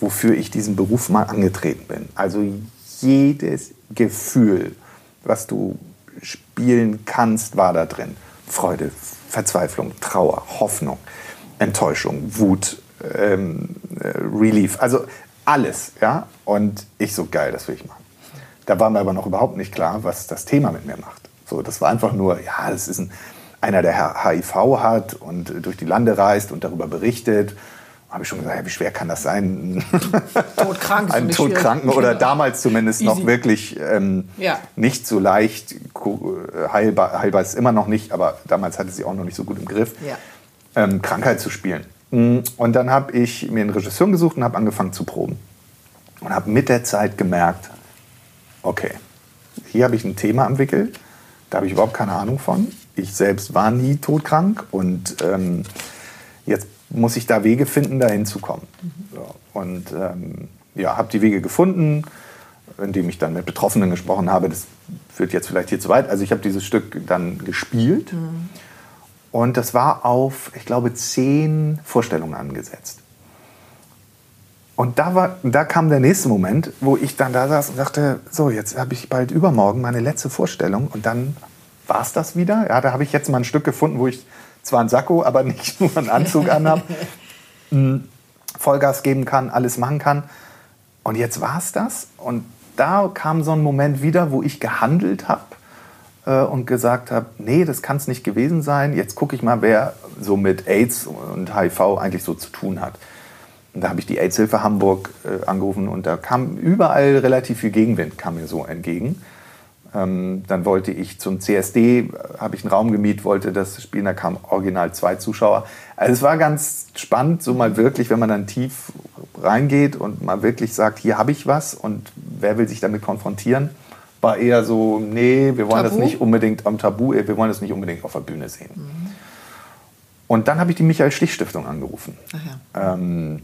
wofür ich diesen Beruf mal angetreten bin. Also jedes Gefühl, was du spielen kannst, war da drin. Freude, Verzweiflung, Trauer, Hoffnung, Enttäuschung, Wut, ähm, äh, Relief, also alles, ja. Und ich so geil, das will ich machen. Da war mir aber noch überhaupt nicht klar, was das Thema mit mir macht. So, das war einfach nur, ja, das ist ein, einer, der HIV hat und durch die Lande reist und darüber berichtet habe ich schon gesagt, ja, wie schwer kann das sein? Todkrank. Einen Todkranken oder damals zumindest Easy. noch wirklich ähm, ja. nicht so leicht heilbar, heilbar ist immer noch nicht, aber damals hatte sie auch noch nicht so gut im Griff, ja. ähm, Krankheit zu spielen. Mm, und dann habe ich mir einen Regisseur gesucht und habe angefangen zu proben. Und habe mit der Zeit gemerkt, okay, hier habe ich ein Thema am Wickel, da habe ich überhaupt keine Ahnung von. Ich selbst war nie todkrank und ähm, jetzt muss ich da Wege finden, da hinzukommen. Und ähm, ja, habe die Wege gefunden, indem ich dann mit Betroffenen gesprochen habe. Das führt jetzt vielleicht hier zu weit. Also ich habe dieses Stück dann gespielt. Mhm. Und das war auf, ich glaube, zehn Vorstellungen angesetzt. Und da, war, da kam der nächste Moment, wo ich dann da saß und dachte, so, jetzt habe ich bald übermorgen meine letzte Vorstellung und dann war es das wieder. Ja, da habe ich jetzt mal ein Stück gefunden, wo ich zwar ein Sakko, aber nicht nur einen Anzug anhabe, hm, Vollgas geben kann, alles machen kann. Und jetzt war es das. Und da kam so ein Moment wieder, wo ich gehandelt habe äh, und gesagt habe, nee, das kann es nicht gewesen sein. Jetzt gucke ich mal, wer so mit AIDS und HIV eigentlich so zu tun hat. Und da habe ich die AIDS-Hilfe Hamburg äh, angerufen und da kam überall relativ viel Gegenwind, kam mir so entgegen. Ähm, dann wollte ich zum CSD, habe ich einen Raum gemietet, wollte das spielen, da kamen original zwei Zuschauer. Also es war ganz spannend, so mal wirklich, wenn man dann tief reingeht und mal wirklich sagt, hier habe ich was und wer will sich damit konfrontieren, war eher so, nee, wir wollen Tabu? das nicht unbedingt am Tabu, äh, wir wollen das nicht unbedingt auf der Bühne sehen. Mhm. Und dann habe ich die Michael Stich Stiftung angerufen. Ja. Ähm,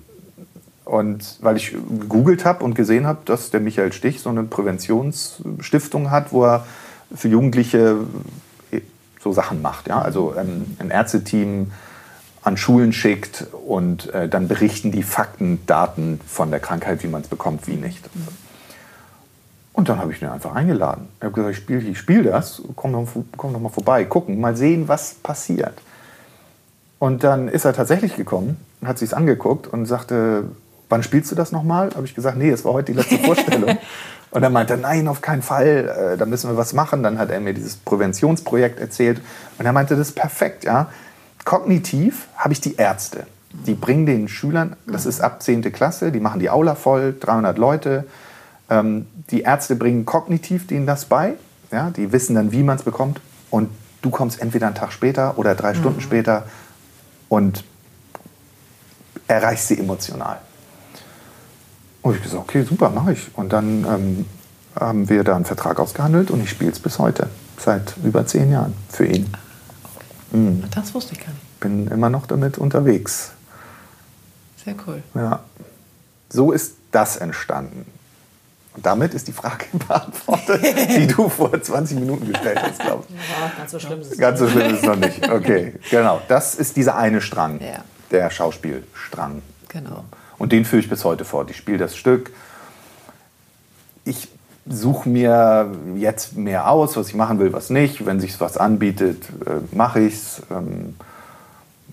und weil ich gegoogelt habe und gesehen habe, dass der Michael Stich so eine Präventionsstiftung hat, wo er für Jugendliche so Sachen macht. Ja? Also ähm, ein Ärzteteam an Schulen schickt und äh, dann berichten die Fakten, Daten von der Krankheit, wie man es bekommt, wie nicht. Und dann habe ich ihn einfach eingeladen. Ich habe gesagt, ich spiele spiel das, komm doch, komm doch mal vorbei, gucken, mal sehen, was passiert. Und dann ist er tatsächlich gekommen, hat sich angeguckt und sagte, wann spielst du das nochmal? Habe ich gesagt, nee, es war heute die letzte Vorstellung. Und er meinte, nein, auf keinen Fall, äh, da müssen wir was machen. Dann hat er mir dieses Präventionsprojekt erzählt. Und er meinte, das ist perfekt, ja. Kognitiv habe ich die Ärzte. Die bringen den Schülern, das ist ab 10. Klasse, die machen die Aula voll, 300 Leute. Ähm, die Ärzte bringen kognitiv denen das bei. Ja, die wissen dann, wie man es bekommt. Und du kommst entweder einen Tag später oder drei Stunden mhm. später und erreichst sie emotional. Und ich gesagt, okay, super, mache ich. Und dann ähm, haben wir da einen Vertrag ausgehandelt und ich spiele es bis heute, seit über zehn Jahren für ihn. Mhm. Das wusste ich gar nicht. Bin immer noch damit unterwegs. Sehr cool. Ja. So ist das entstanden. Und damit ist die Frage beantwortet, die du vor 20 Minuten gestellt hast, glaube ich. Ja, ganz so schlimm ist es Ganz so schlimm ist es noch nicht. Okay, genau. Das ist dieser eine Strang, ja. der Schauspielstrang. Genau. Und den führe ich bis heute fort. Ich spiele das Stück. Ich suche mir jetzt mehr aus, was ich machen will, was nicht. Wenn sich was anbietet, äh, mache ich es. Ähm,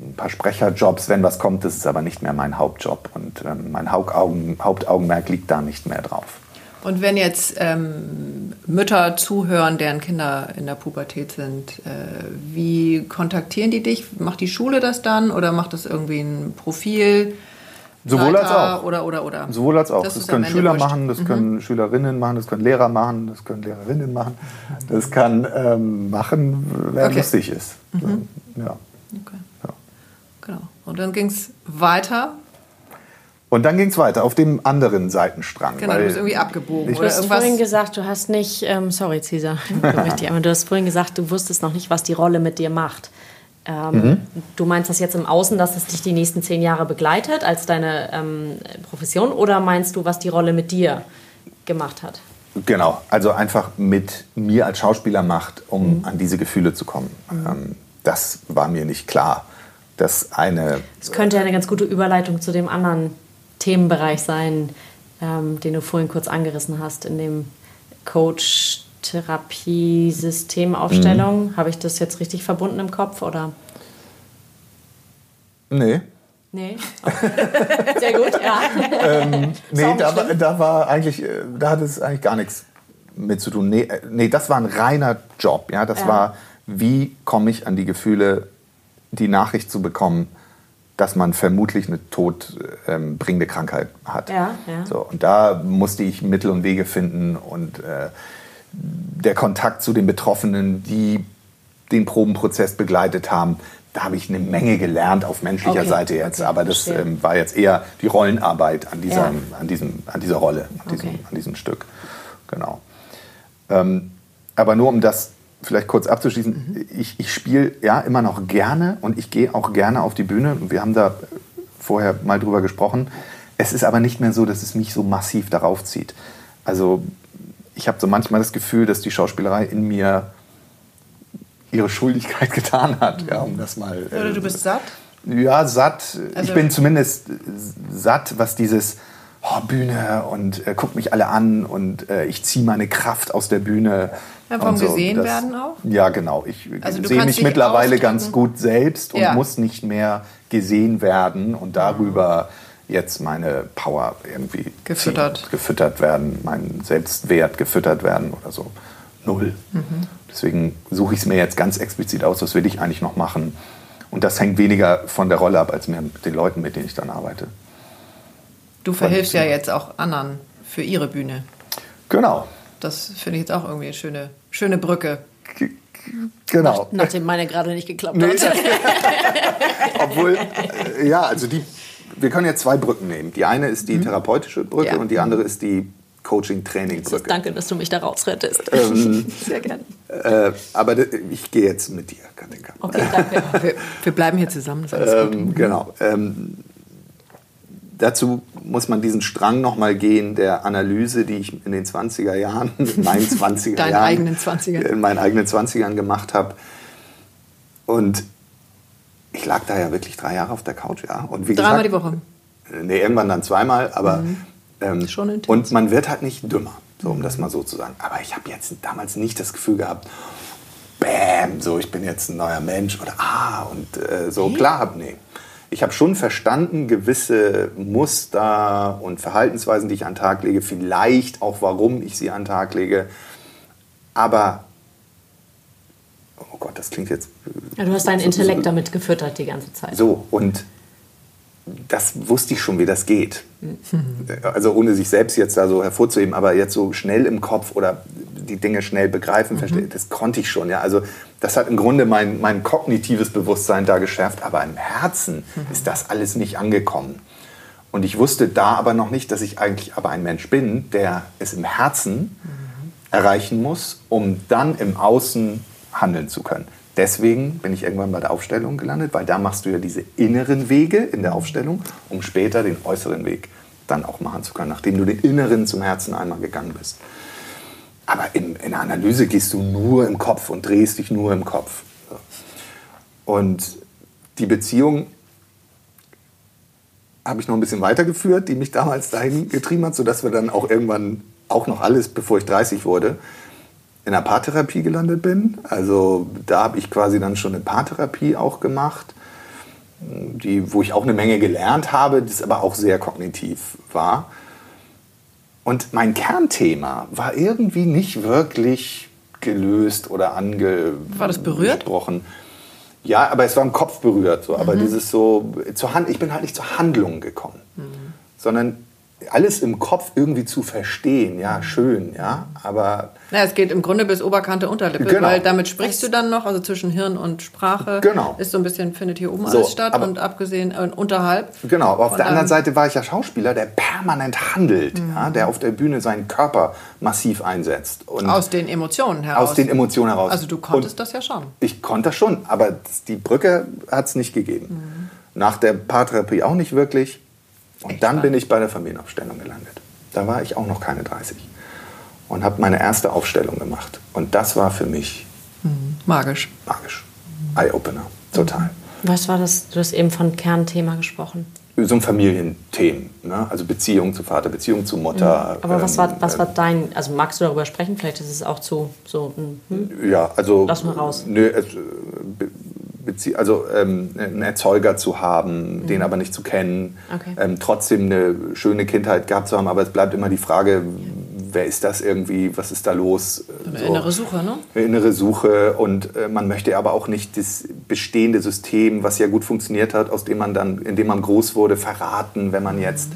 ein paar Sprecherjobs, wenn was kommt, das ist aber nicht mehr mein Hauptjob. Und ähm, mein Hauptaugen, Hauptaugenmerk liegt da nicht mehr drauf. Und wenn jetzt ähm, Mütter zuhören, deren Kinder in der Pubertät sind, äh, wie kontaktieren die dich? Macht die Schule das dann oder macht das irgendwie ein Profil? Sowohl als auch. Oder, oder, oder. Sowohl als auch. Das, das können Schüler wurscht. machen, das mhm. können Schülerinnen machen, das können Lehrer machen, das können Lehrerinnen machen. Das kann ähm, machen, wer okay. lustig ist. Mhm. Ja. Okay. ja. Genau. Und dann ging es weiter und dann ging es weiter auf dem anderen Seitenstrang. Genau, du bist irgendwie abgebogen. Du hast vorhin gesagt, du hast nicht, ähm, sorry Cesar, du hast vorhin gesagt, du wusstest noch nicht, was die Rolle mit dir macht. Ähm, mhm. Du meinst das jetzt im Außen, dass es dich die nächsten zehn Jahre begleitet als deine ähm, Profession oder meinst du, was die Rolle mit dir gemacht hat? Genau, also einfach mit mir als Schauspieler macht, um mhm. an diese Gefühle zu kommen. Mhm. Ähm, das war mir nicht klar. Das eine. Das könnte ja eine ganz gute Überleitung zu dem anderen Themenbereich sein, ähm, den du vorhin kurz angerissen hast, in dem Coach Therapie-Systemaufstellung. Mhm. Habe ich das jetzt richtig verbunden im Kopf oder? Nee. Nee. Okay. Sehr gut, ja. ähm, nee, da war, da war eigentlich, äh, da hat es eigentlich gar nichts mit zu tun. Nee, äh, nee das war ein reiner Job. Ja? Das ja. war, wie komme ich an die Gefühle, die Nachricht zu bekommen, dass man vermutlich eine todbringende ähm, Krankheit hat. Ja, ja. So, und da musste ich Mittel und Wege finden und äh, der Kontakt zu den Betroffenen, die den Probenprozess begleitet haben, da habe ich eine Menge gelernt auf menschlicher okay, Seite jetzt. Okay, Aber das ähm, war jetzt eher die Rollenarbeit an, dieser, ja. an, diesem, an dieser Rolle, an diesem, okay. an diesem Stück. Genau. Ähm, aber nur um das vielleicht kurz abzuschließen, mhm. ich, ich spiele ja immer noch gerne und ich gehe auch gerne auf die Bühne. Wir haben da vorher mal drüber gesprochen. Es ist aber nicht mehr so, dass es mich so massiv darauf zieht. Also ich habe so manchmal das Gefühl, dass die Schauspielerei in mir ihre Schuldigkeit getan hat, ja, um das mal. Äh, Oder du bist satt? Ja, satt. Also ich bin zumindest satt, was dieses oh, Bühne und äh, guckt mich alle an und äh, ich ziehe meine Kraft aus der Bühne. Ja, vom so. gesehen das, werden auch? Ja, genau. Ich also sehe mich mittlerweile ausdrücken. ganz gut selbst und ja. muss nicht mehr gesehen werden und darüber jetzt meine Power irgendwie gefüttert, ziehen, gefüttert werden, mein Selbstwert gefüttert werden oder so. Null. Mhm. Deswegen suche ich es mir jetzt ganz explizit aus, was will ich eigentlich noch machen. Und das hängt weniger von der Rolle ab, als mehr mit den Leuten, mit denen ich dann arbeite. Du verhilfst ja jetzt auch anderen für ihre Bühne. Genau. Das finde ich jetzt auch irgendwie eine schöne, schöne Brücke. Genau. Nach, nachdem meine gerade nicht geklappt nee. hat. Obwohl, äh, ja, also die, wir können jetzt zwei Brücken nehmen. Die eine ist die mhm. therapeutische Brücke ja. und die andere ist die Coaching-Training-Brücke. Danke, dass du mich da rausrettest. Ähm, Sehr gerne. Äh, aber ich gehe jetzt mit dir, Katinka. Okay, danke. wir, wir, bleiben hier zusammen. Das ist alles ähm, gut. Genau. Ähm, dazu muss man diesen Strang nochmal gehen der Analyse, die ich in den 20er Jahren, in meinen 20er Deinen Jahren, eigenen 20ern. in meinen eigenen 20ern gemacht habe. Und ich lag da ja wirklich drei Jahre auf der Couch, ja. Und wie Dreimal gesagt, die Woche? Nee, irgendwann dann zweimal, aber mhm. ähm, Schon und man wird halt nicht dümmer, so, um das mal so zu sagen. Aber ich habe jetzt damals nicht das Gefühl gehabt, bam, so ich bin jetzt ein neuer Mensch oder ah und äh, so. Hey. Klar, hab, nee ich habe schon verstanden, gewisse Muster und Verhaltensweisen, die ich an den Tag lege, vielleicht auch, warum ich sie an den Tag lege. Aber, Gott, das klingt jetzt. Ja, du hast deinen Intellekt damit gefüttert die ganze Zeit. So, und das wusste ich schon, wie das geht. Mhm. Also ohne sich selbst jetzt da so hervorzuheben, aber jetzt so schnell im Kopf oder die Dinge schnell begreifen, mhm. verstehen, das konnte ich schon. Ja. Also das hat im Grunde mein, mein kognitives Bewusstsein da geschärft, aber im Herzen mhm. ist das alles nicht angekommen. Und ich wusste da aber noch nicht, dass ich eigentlich aber ein Mensch bin, der es im Herzen mhm. erreichen muss, um dann im Außen handeln zu können. Deswegen bin ich irgendwann bei der Aufstellung gelandet, weil da machst du ja diese inneren Wege in der Aufstellung, um später den äußeren Weg dann auch machen zu können, nachdem du den inneren zum Herzen einmal gegangen bist. Aber in, in der Analyse gehst du nur im Kopf und drehst dich nur im Kopf. Und die Beziehung habe ich noch ein bisschen weitergeführt, die mich damals dahin getrieben hat, sodass wir dann auch irgendwann, auch noch alles, bevor ich 30 wurde, in der Paartherapie gelandet bin. Also da habe ich quasi dann schon eine Paartherapie auch gemacht, die, wo ich auch eine Menge gelernt habe, das aber auch sehr kognitiv war. Und mein Kernthema war irgendwie nicht wirklich gelöst oder angesprochen. War das berührt? Ja, aber es war im Kopf berührt. So. Aber mhm. dieses so, zur Hand, ich bin halt nicht zur Handlung gekommen, mhm. sondern alles im Kopf irgendwie zu verstehen, ja, schön, ja, aber... Ja, es geht im Grunde bis Oberkante, Unterlippe, genau. weil damit sprichst du dann noch, also zwischen Hirn und Sprache genau. ist so ein bisschen, findet hier oben so, alles statt und abgesehen, äh, unterhalb. Genau, aber auf der anderen Seite war ich ja Schauspieler, der permanent handelt, mhm. ja, der auf der Bühne seinen Körper massiv einsetzt. Und aus den Emotionen heraus. Aus den Emotionen heraus. Also du konntest und das ja schon. Ich konnte das schon, aber die Brücke hat es nicht gegeben. Mhm. Nach der Paartherapie auch nicht wirklich. Und Echt dann bin ich bei der Familienaufstellung gelandet. Da war ich auch noch keine 30. Und habe meine erste Aufstellung gemacht. Und das war für mich mhm. magisch. Magisch. Eye-Opener. Total. Was war das? Du hast eben von Kernthema gesprochen. So ein Familienthemen, ne? also Beziehung zu Vater, Beziehung zu Mutter. Mhm. Aber ähm, was, war, was war dein, also magst du darüber sprechen? Vielleicht ist es auch zu so. Hm? Ja, also. Lass mal raus. Nö, es, Bezie also ähm, einen Erzeuger zu haben, mhm. den aber nicht zu kennen, okay. ähm, trotzdem eine schöne Kindheit gehabt zu haben, aber es bleibt immer die Frage, wer ist das irgendwie, was ist da los? So, innere Suche, ne? Innere Suche und äh, man möchte aber auch nicht das bestehende System, was ja gut funktioniert hat, aus dem man dann, in dem man groß wurde, verraten, wenn man mhm. jetzt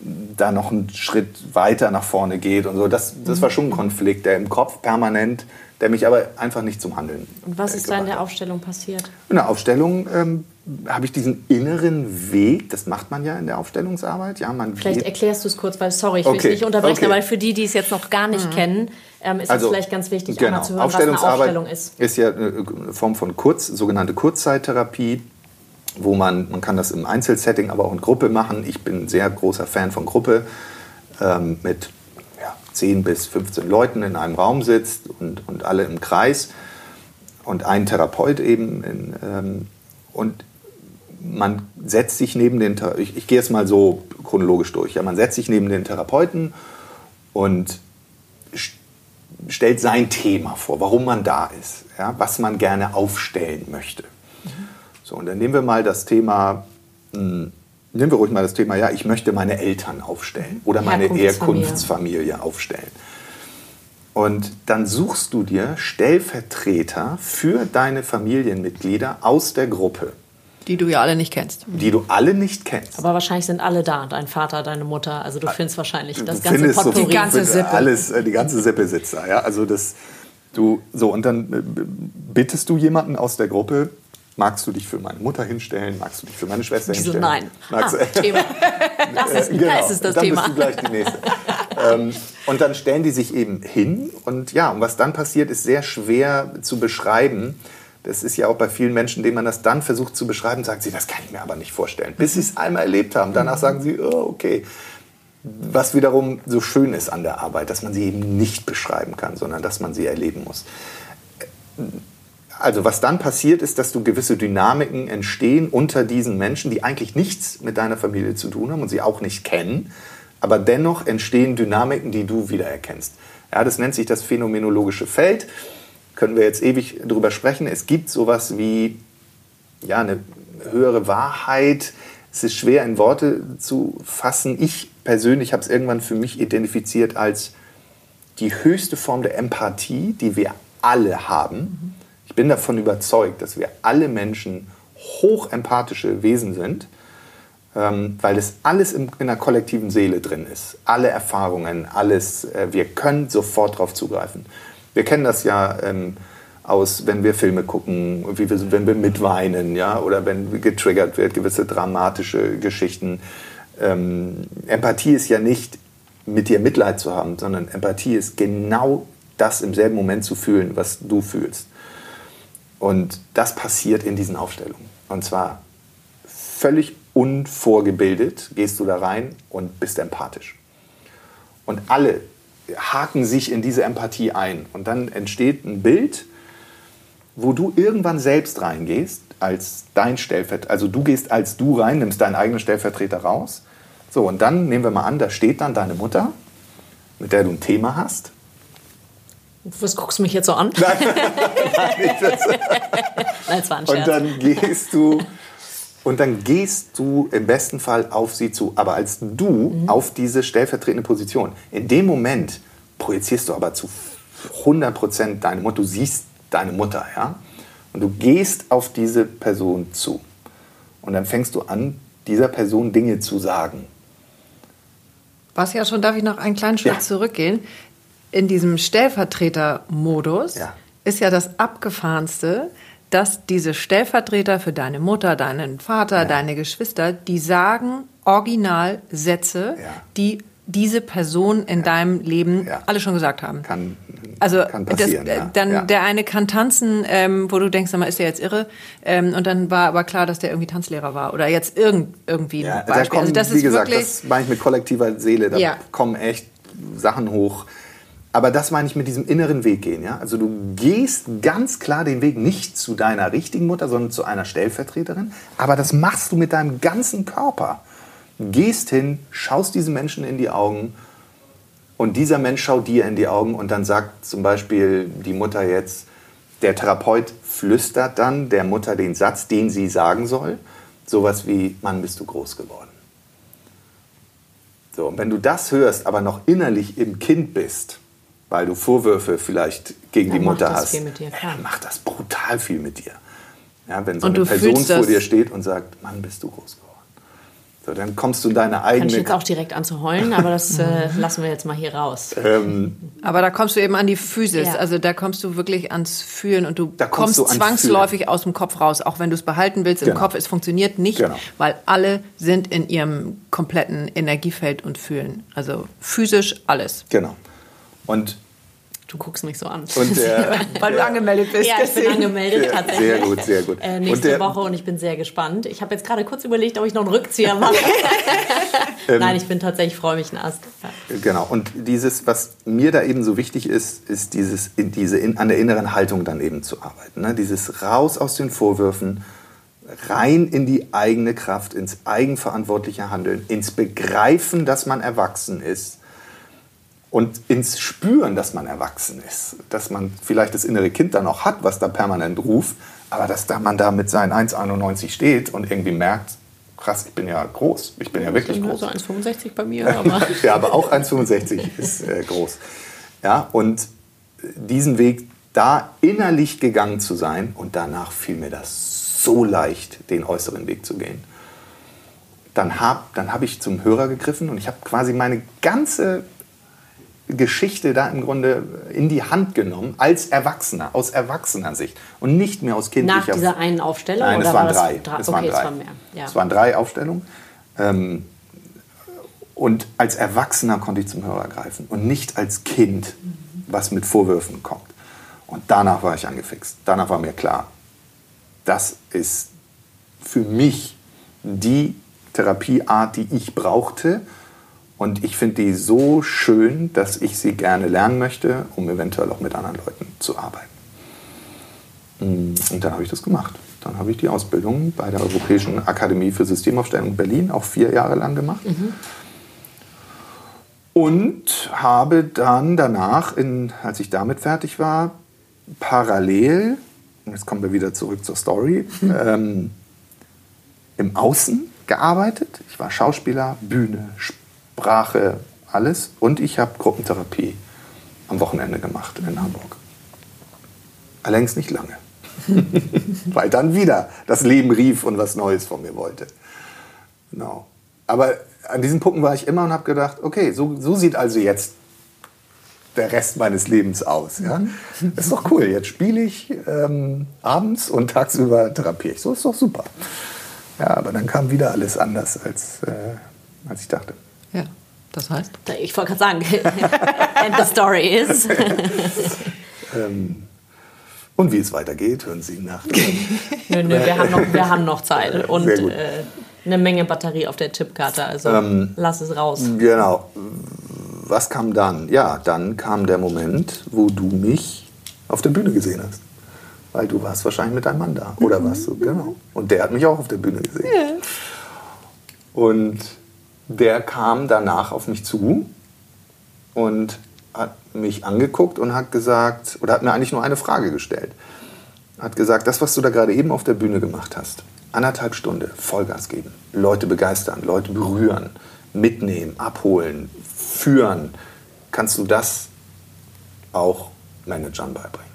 mhm. da noch einen Schritt weiter nach vorne geht und so. Das, das war schon ein Konflikt, der im Kopf permanent der mich aber einfach nicht zum Handeln. Und was ist da in der Aufstellung passiert? In der Aufstellung ähm, habe ich diesen inneren Weg, das macht man ja in der Aufstellungsarbeit. Ja, man vielleicht erklärst du es kurz, weil, sorry, ich will okay. es nicht unterbrechen, okay. aber für die, die es jetzt noch gar nicht mhm. kennen, ähm, ist also, es vielleicht ganz wichtig, genau. einmal zu hören, was eine Aufstellung ist. ist ja eine Form von Kurz, sogenannte Kurzzeittherapie wo man, man kann das im Einzelsetting, aber auch in Gruppe machen. Ich bin ein sehr großer Fan von Gruppe ähm, mit 10 bis 15 Leuten in einem Raum sitzt und, und alle im Kreis und ein Therapeut eben. In, ähm, und man setzt sich neben den, ich, ich gehe jetzt mal so chronologisch durch, ja, man setzt sich neben den Therapeuten und stellt sein Thema vor, warum man da ist, ja, was man gerne aufstellen möchte. Mhm. So, und dann nehmen wir mal das Thema mh, hm, nehmen wir ruhig mal das Thema, ja, ich möchte meine Eltern aufstellen oder meine Herkunftsfamilie aufstellen. Und dann suchst du dir Stellvertreter für deine Familienmitglieder aus der Gruppe. Die du ja alle nicht kennst. Die du alle nicht kennst. Aber wahrscheinlich sind alle da, dein Vater, deine Mutter. Also du findest wahrscheinlich das ganze Potpourri. So, die ganze Sippe. Alles, äh, die ganze Sippe sitzt da. Ja? Also das, du, so, und dann äh, bittest du jemanden aus der Gruppe, Magst du dich für meine Mutter hinstellen? Magst du dich für meine Schwester Wieso hinstellen? nein. Magst ah, Thema. Das ist, genau, da ist es das dann Thema. Bist du gleich die nächste. ähm, und dann stellen die sich eben hin. Und ja, und was dann passiert, ist sehr schwer zu beschreiben. Das ist ja auch bei vielen Menschen, denen man das dann versucht zu beschreiben, sagen sie, das kann ich mir aber nicht vorstellen. Bis sie es einmal erlebt haben. Danach sagen sie, oh, okay. Was wiederum so schön ist an der Arbeit, dass man sie eben nicht beschreiben kann, sondern dass man sie erleben muss also was dann passiert ist, dass du gewisse Dynamiken entstehen unter diesen Menschen, die eigentlich nichts mit deiner Familie zu tun haben und sie auch nicht kennen, aber dennoch entstehen Dynamiken, die du wiedererkennst. Ja, das nennt sich das phänomenologische Feld. Können wir jetzt ewig drüber sprechen. Es gibt sowas wie ja, eine höhere Wahrheit. Es ist schwer in Worte zu fassen. Ich persönlich habe es irgendwann für mich identifiziert als die höchste Form der Empathie, die wir alle haben. Ich bin davon überzeugt, dass wir alle Menschen hochempathische Wesen sind, ähm, weil es alles in, in der kollektiven Seele drin ist. Alle Erfahrungen, alles, äh, wir können sofort darauf zugreifen. Wir kennen das ja ähm, aus, wenn wir Filme gucken, wie wir, wenn wir mitweinen, ja, oder wenn getriggert wird, gewisse dramatische Geschichten. Ähm, Empathie ist ja nicht mit dir Mitleid zu haben, sondern Empathie ist genau das im selben Moment zu fühlen, was du fühlst. Und das passiert in diesen Aufstellungen. Und zwar völlig unvorgebildet gehst du da rein und bist empathisch. Und alle haken sich in diese Empathie ein. Und dann entsteht ein Bild, wo du irgendwann selbst reingehst, als dein Stellvertreter. Also du gehst als du rein, nimmst deinen eigenen Stellvertreter raus. So, und dann nehmen wir mal an, da steht dann deine Mutter, mit der du ein Thema hast. Was guckst du mich jetzt so an? Nein, nein, das, nein, es war ein Scherz. Und dann gehst du und dann gehst du im besten Fall auf sie zu, aber als du mhm. auf diese stellvertretende Position. In dem Moment projizierst du aber zu 100 Prozent deine Mutter. Du siehst deine Mutter, ja, und du gehst auf diese Person zu. Und dann fängst du an, dieser Person Dinge zu sagen. Was ja schon, darf ich noch einen kleinen Schritt ja. zurückgehen? In diesem Stellvertreter-Modus ja. ist ja das Abgefahrenste, dass diese Stellvertreter für deine Mutter, deinen Vater, ja. deine Geschwister, die sagen original Sätze, ja. die diese Person in deinem Leben alle schon gesagt haben. Kann, also kann passieren, das, dann der eine kann tanzen, ähm, wo du denkst, sag mal, ist der jetzt irre? Ähm, und dann war aber klar, dass der irgendwie Tanzlehrer war oder jetzt irgend, irgendwie ja, ein Beispiel. Da kommen, also das wie ist gesagt, wirklich, das meine ich mit kollektiver Seele. Da kommen echt Sachen hoch aber das meine ich mit diesem inneren Weg gehen. Ja? Also du gehst ganz klar den Weg nicht zu deiner richtigen Mutter, sondern zu einer Stellvertreterin. Aber das machst du mit deinem ganzen Körper. Gehst hin, schaust diesen Menschen in die Augen und dieser Mensch schaut dir in die Augen und dann sagt zum Beispiel die Mutter jetzt, der Therapeut flüstert dann der Mutter den Satz, den sie sagen soll. Sowas wie, Mann, bist du groß geworden. So, und wenn du das hörst, aber noch innerlich im Kind bist, weil du Vorwürfe vielleicht gegen dann die Mutter hast, dir, dann macht das brutal viel mit dir. Ja, wenn so und eine Person vor dir steht und sagt, Mann, bist du groß geworden. So, dann kommst du in deine eigene... Kann ich jetzt auch direkt an zu heulen, aber das äh, lassen wir jetzt mal hier raus. Ähm, aber da kommst du eben an die Physis, ja. also da kommst du wirklich ans Fühlen und du kommst, kommst du zwangsläufig Fühlen. aus dem Kopf raus, auch wenn du es behalten willst genau. im Kopf. Es funktioniert nicht, genau. weil alle sind in ihrem kompletten Energiefeld und fühlen. Also physisch alles. Genau. Und Du guckst mich so an. Und der, Weil du angemeldet bist. Ja, ich bin angemeldet tatsächlich. Sehr gut, sehr gut. Äh, nächste der, Woche und ich bin sehr gespannt. Ich habe jetzt gerade kurz überlegt, ob ich noch einen Rückzieher mache. Ähm, Nein, ich bin tatsächlich, freue mich ein Ast. Ja. Genau. Und dieses, was mir da eben so wichtig ist, ist dieses, diese in, an der inneren Haltung dann eben zu arbeiten. Ne? Dieses raus aus den Vorwürfen, rein in die eigene Kraft, ins eigenverantwortliche Handeln, ins Begreifen, dass man erwachsen ist und ins Spüren, dass man erwachsen ist, dass man vielleicht das innere Kind dann auch hat, was da permanent ruft, aber dass da man da mit seinen 1,91 steht und irgendwie merkt, krass, ich bin ja groß, ich bin ja, ja wirklich groß. So 1,65 bei mir. Aber ja, aber auch 1,65 ist äh, groß. Ja, und diesen Weg da innerlich gegangen zu sein und danach fiel mir das so leicht, den äußeren Weg zu gehen. Dann habe dann hab ich zum Hörer gegriffen und ich habe quasi meine ganze Geschichte da im Grunde in die Hand genommen, als Erwachsener, aus erwachsener Sicht und nicht mehr aus kindlicher Nach dieser einen Aufstellung? Nein, es waren drei. Es waren drei. Es waren, ja. es waren drei Aufstellungen. Ähm, und als Erwachsener konnte ich zum Hörer greifen und nicht als Kind, was mit Vorwürfen kommt. Und danach war ich angefixt. Danach war mir klar, das ist für mich die Therapieart, die ich brauchte, und ich finde die so schön, dass ich sie gerne lernen möchte, um eventuell auch mit anderen Leuten zu arbeiten. Mm, und dann habe ich das gemacht. Dann habe ich die Ausbildung bei der Europäischen Akademie für Systemaufstellung Berlin auch vier Jahre lang gemacht. Mhm. Und habe dann danach, in, als ich damit fertig war, parallel, jetzt kommen wir wieder zurück zur Story, mhm. ähm, im Außen gearbeitet. Ich war Schauspieler, Bühne, Sport Sprache, alles. Und ich habe Gruppentherapie am Wochenende gemacht in Hamburg. Allerdings nicht lange. Weil dann wieder das Leben rief und was Neues von mir wollte. Genau. Aber an diesen Punkten war ich immer und habe gedacht, okay, so, so sieht also jetzt der Rest meines Lebens aus. Ja? Das ist doch cool. Jetzt spiele ich ähm, abends und tagsüber therapiere ich. So ist doch super. Ja, aber dann kam wieder alles anders, als, äh, als ich dachte. Ja, das heißt? Ich wollte gerade sagen, and the story is. ähm, Und wie es weitergeht, hören Sie nach. nö, nö, wir haben noch, wir haben noch Zeit und äh, eine Menge Batterie auf der Chipkarte. Also ähm, lass es raus. Genau. Was kam dann? Ja, dann kam der Moment, wo du mich auf der Bühne gesehen hast. Weil du warst wahrscheinlich mit deinem Mann da. Oder mhm. warst du? Genau. Und der hat mich auch auf der Bühne gesehen. Ja. Und der kam danach auf mich zu und hat mich angeguckt und hat gesagt, oder hat mir eigentlich nur eine Frage gestellt. Hat gesagt, das, was du da gerade eben auf der Bühne gemacht hast, anderthalb Stunden Vollgas geben, Leute begeistern, Leute berühren, mitnehmen, abholen, führen, kannst du das auch Managern beibringen?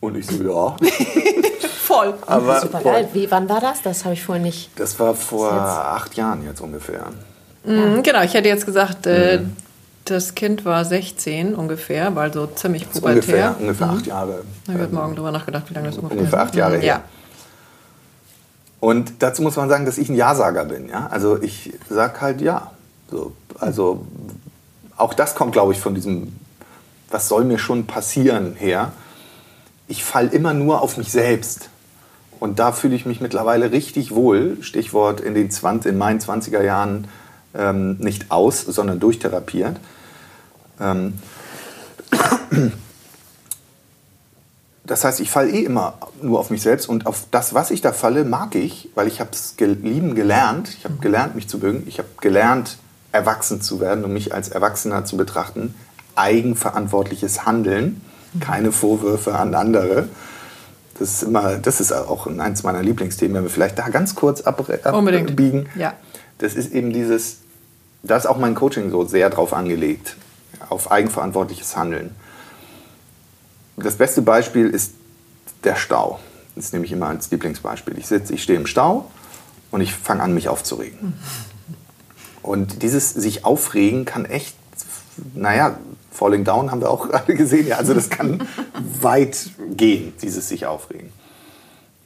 Und ich so, ja. voll. Aber Super geil. Wie, wann war das? Das habe ich vorhin nicht. Das war vor acht Jahren jetzt ungefähr. Mhm, genau, ich hätte jetzt gesagt, äh, mhm. das Kind war 16 ungefähr, weil so ziemlich pubertär. Ungefähr, ungefähr mhm. acht Jahre. Ich habe ähm, morgen darüber nachgedacht, wie lange das ungefähr ist. Ungefähr acht Jahre mhm, her. Ja. Und dazu muss man sagen, dass ich ein Ja-Sager bin. Ja? Also ich sage halt Ja. So, also auch das kommt, glaube ich, von diesem, was soll mir schon passieren her. Ich falle immer nur auf mich selbst. Und da fühle ich mich mittlerweile richtig wohl. Stichwort in, den 20, in meinen 20er Jahren ähm, nicht aus, sondern durchtherapiert. Ähm, das heißt, ich falle eh immer nur auf mich selbst und auf das, was ich da falle, mag ich, weil ich habe es lieben gelernt. Ich habe gelernt, mich zu mögen. Ich habe gelernt, erwachsen zu werden und mich als Erwachsener zu betrachten. Eigenverantwortliches Handeln, keine Vorwürfe an andere. Das ist immer, das ist auch eins meiner Lieblingsthemen, wenn wir vielleicht da ganz kurz abbiegen. Ja. Das ist eben dieses, da ist auch mein Coaching so sehr drauf angelegt, auf eigenverantwortliches Handeln. Das beste Beispiel ist der Stau. Das nehme ich immer als Lieblingsbeispiel. Ich sitze, ich stehe im Stau und ich fange an, mich aufzuregen. Und dieses sich aufregen kann echt, naja, Falling Down haben wir auch gerade gesehen, ja, also das kann weit gehen, dieses sich aufregen.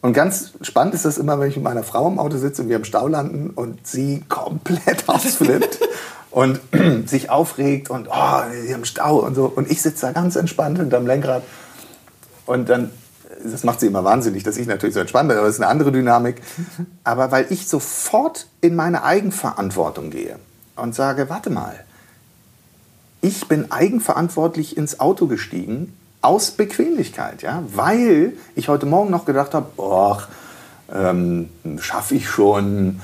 Und ganz spannend ist das immer, wenn ich mit meiner Frau im Auto sitze und wir im Stau landen und sie komplett ausflippt und sich aufregt und oh, hier im Stau und so. Und ich sitze da ganz entspannt hinterm Lenkrad. Und dann, das macht sie immer wahnsinnig, dass ich natürlich so entspannt bin, aber das ist eine andere Dynamik. Aber weil ich sofort in meine Eigenverantwortung gehe und sage, warte mal, ich bin eigenverantwortlich ins Auto gestiegen aus Bequemlichkeit, ja, weil ich heute Morgen noch gedacht habe, oh, ähm, schaffe ich schon.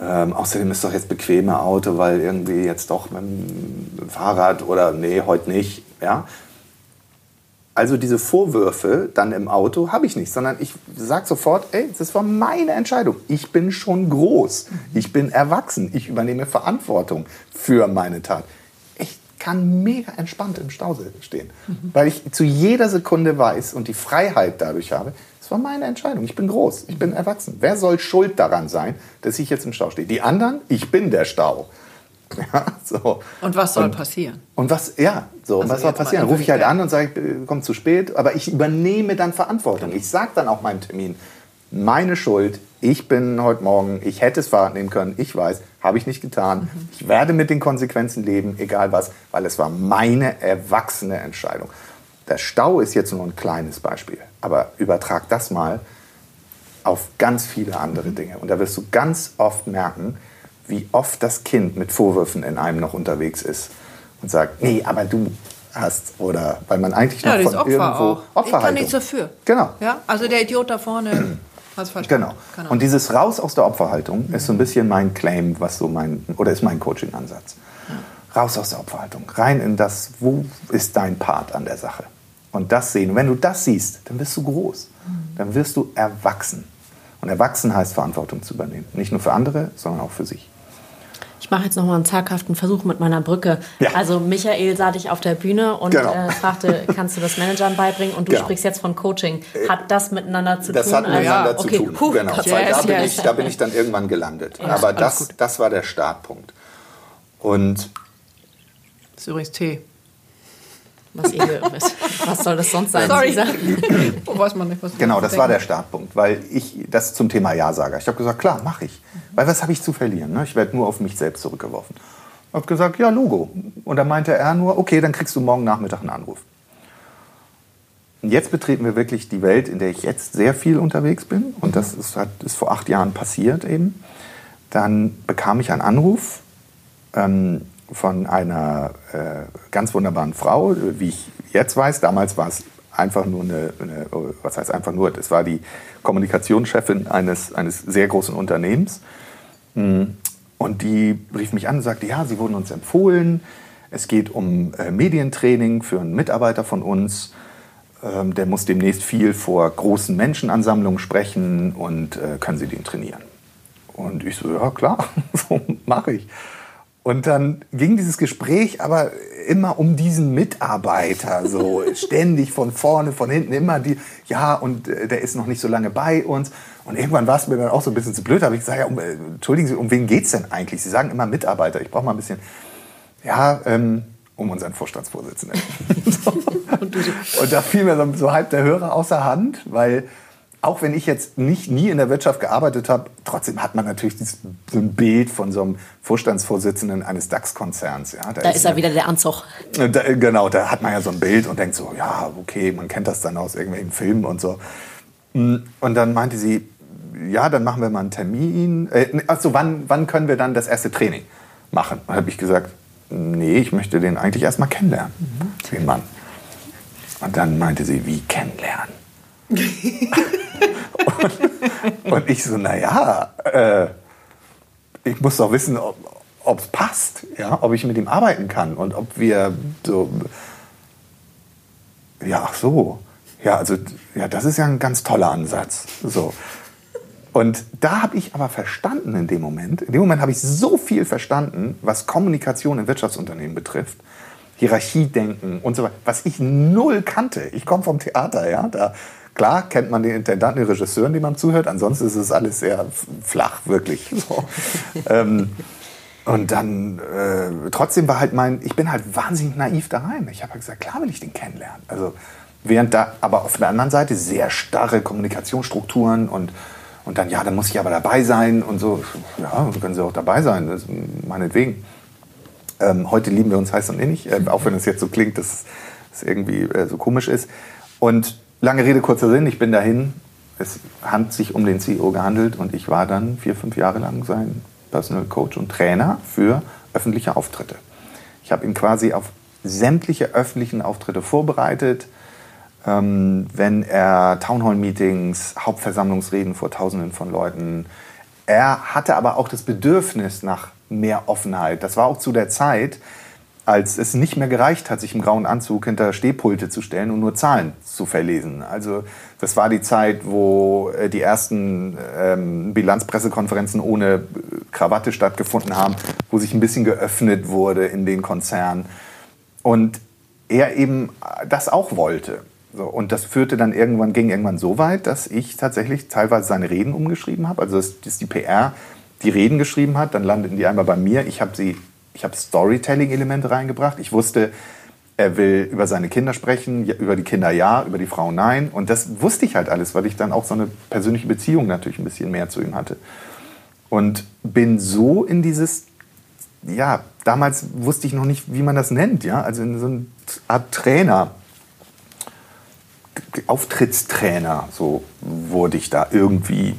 Ähm, außerdem ist doch jetzt bequeme Auto, weil irgendwie jetzt doch mit dem Fahrrad oder nee, heute nicht, ja. Also diese Vorwürfe dann im Auto habe ich nicht, sondern ich sage sofort, ey, das war meine Entscheidung. Ich bin schon groß, ich bin erwachsen, ich übernehme Verantwortung für meine Tat kann mega entspannt im Stau stehen, mhm. weil ich zu jeder Sekunde weiß und die Freiheit dadurch habe, es war meine Entscheidung. Ich bin groß, ich bin erwachsen. Wer soll schuld daran sein, dass ich jetzt im Stau stehe? Die anderen? Ich bin der Stau. Ja, so. Und was soll und, passieren? Und was, ja, so, also was soll passieren? Rufe ich halt an und sage, ich komme zu spät, aber ich übernehme dann Verantwortung. Ich sage dann auch meinem Termin, meine Schuld, ich bin heute Morgen, ich hätte es Fahrrad nehmen können, ich weiß, habe ich nicht getan. Mhm. Ich werde mit den Konsequenzen leben, egal was, weil es war meine erwachsene Entscheidung. Der Stau ist jetzt nur ein kleines Beispiel, aber übertrag das mal auf ganz viele andere mhm. Dinge. Und da wirst du ganz oft merken, wie oft das Kind mit Vorwürfen in einem noch unterwegs ist und sagt, nee, aber du hast oder weil man eigentlich noch ja, von Opfer irgendwo auch. Opferhaltung. Ich kann nichts dafür. Genau. Ja, also der Idiot da vorne Hast verstanden. Genau. genau. Und dieses Raus aus der Opferhaltung mhm. ist so ein bisschen mein Claim, was so mein, oder ist mein Coaching-Ansatz. Raus aus der Opferhaltung, rein in das, wo ist dein Part an der Sache? Und das sehen. Und wenn du das siehst, dann wirst du groß. Mhm. Dann wirst du erwachsen. Und erwachsen heißt Verantwortung zu übernehmen. Nicht nur für andere, sondern auch für sich. Ich mache jetzt noch mal einen zaghaften Versuch mit meiner Brücke. Ja. Also Michael sah dich auf der Bühne und genau. äh, fragte, kannst du das Managern beibringen? Und du genau. sprichst jetzt von Coaching. Hat das miteinander zu das tun? Das hat miteinander ja. zu okay. tun. Puh, genau. Yes, da, bin yes. ich, da bin ich dann irgendwann gelandet. Ja, Aber das, das war der Startpunkt. Und das ist übrigens Tee. Was, ihr, was soll das sonst sein? Sorry. oh, weiß man nicht, was genau, das war der Startpunkt, weil ich das zum Thema Ja-Sager. Ich habe gesagt, klar, mache ich. Weil was habe ich zu verlieren? Ne? Ich werde nur auf mich selbst zurückgeworfen. Ich habe gesagt, ja, Logo. Und dann meinte er nur, okay, dann kriegst du morgen Nachmittag einen Anruf. jetzt betreten wir wirklich die Welt, in der ich jetzt sehr viel unterwegs bin. Und das ist, hat, ist vor acht Jahren passiert eben. Dann bekam ich einen Anruf ähm, von einer äh, ganz wunderbaren Frau, wie ich jetzt weiß. Damals war es einfach nur eine, eine, was heißt einfach nur, das war die Kommunikationschefin eines, eines sehr großen Unternehmens. Hm. Und die rief mich an und sagte, ja, sie wurden uns empfohlen. Es geht um äh, Medientraining für einen Mitarbeiter von uns. Ähm, der muss demnächst viel vor großen Menschenansammlungen sprechen und äh, können Sie den trainieren? Und ich so, ja klar, so mache ich. Und dann ging dieses Gespräch aber immer um diesen Mitarbeiter, so ständig von vorne, von hinten, immer die, ja, und äh, der ist noch nicht so lange bei uns. Und irgendwann war es mir dann auch so ein bisschen zu blöd, aber ich sage, ja, um, äh, entschuldigen Sie, um wen geht es denn eigentlich? Sie sagen immer Mitarbeiter, ich brauche mal ein bisschen, ja, ähm, um unseren Vorstandsvorsitzenden. und da fiel mir so halb der Hörer außer Hand, weil auch wenn ich jetzt nicht nie in der Wirtschaft gearbeitet habe, trotzdem hat man natürlich dieses, so ein Bild von so einem Vorstandsvorsitzenden eines DAX-Konzerns. Ja, da, da ist, er wieder der Anzug. Da, genau, da hat man ja so ein Bild und denkt so, ja, okay, man kennt das dann aus irgendwelchen Filmen und so. Und dann meinte sie, ja, dann machen wir mal einen Termin. Äh, achso, wann, wann können wir dann das erste Training machen? Dann habe ich gesagt, nee, ich möchte den eigentlich erst mal kennenlernen, mhm. den Mann. Und dann meinte sie, wie kennenlernen? Und, und, ich so, naja, äh, ich muss doch wissen, ob es passt, ja, ob ich mit ihm arbeiten kann und ob wir so, ja, ach so, ja, also, ja, das ist ja ein ganz toller Ansatz, so. Und da habe ich aber verstanden in dem Moment, in dem Moment habe ich so viel verstanden, was Kommunikation in Wirtschaftsunternehmen betrifft, Hierarchiedenken und so weiter, was ich null kannte. Ich komme vom Theater, ja, da Klar kennt man den Intendanten, den Regisseuren, die man zuhört. Ansonsten ist es alles sehr flach, wirklich. So. ähm, und dann, äh, trotzdem war halt mein, ich bin halt wahnsinnig naiv da rein. Ich habe halt gesagt, klar will ich den kennenlernen. Also, während da aber auf der anderen Seite sehr starre Kommunikationsstrukturen und, und dann, ja, dann muss ich aber dabei sein und so. Ja, können Sie auch dabei sein, meinetwegen. Ähm, heute lieben wir uns heiß und innig, äh, auch wenn es jetzt so klingt, dass es irgendwie äh, so komisch ist. Und Lange Rede, kurzer Sinn, ich bin dahin. Es hat sich um den CEO gehandelt und ich war dann vier, fünf Jahre lang sein Personal Coach und Trainer für öffentliche Auftritte. Ich habe ihn quasi auf sämtliche öffentlichen Auftritte vorbereitet. Ähm, wenn er Townhall-Meetings, Hauptversammlungsreden vor Tausenden von Leuten. Er hatte aber auch das Bedürfnis nach mehr Offenheit. Das war auch zu der Zeit, als es nicht mehr gereicht hat, sich im grauen Anzug hinter Stehpulte zu stellen und nur Zahlen zu verlesen. Also das war die Zeit, wo äh, die ersten ähm, Bilanzpressekonferenzen ohne äh, Krawatte stattgefunden haben, wo sich ein bisschen geöffnet wurde in den Konzernen. Und er eben das auch wollte. So, und das führte dann irgendwann, ging irgendwann so weit, dass ich tatsächlich teilweise seine Reden umgeschrieben habe. Also dass, dass die PR die Reden geschrieben hat, dann landeten die einmal bei mir. Ich habe sie ich habe Storytelling-Elemente reingebracht. Ich wusste, er will über seine Kinder sprechen, über die Kinder ja, über die Frau nein. Und das wusste ich halt alles, weil ich dann auch so eine persönliche Beziehung natürlich ein bisschen mehr zu ihm hatte. Und bin so in dieses, ja, damals wusste ich noch nicht, wie man das nennt, ja, also in so eine Art Trainer, Auftrittstrainer, so wurde ich da irgendwie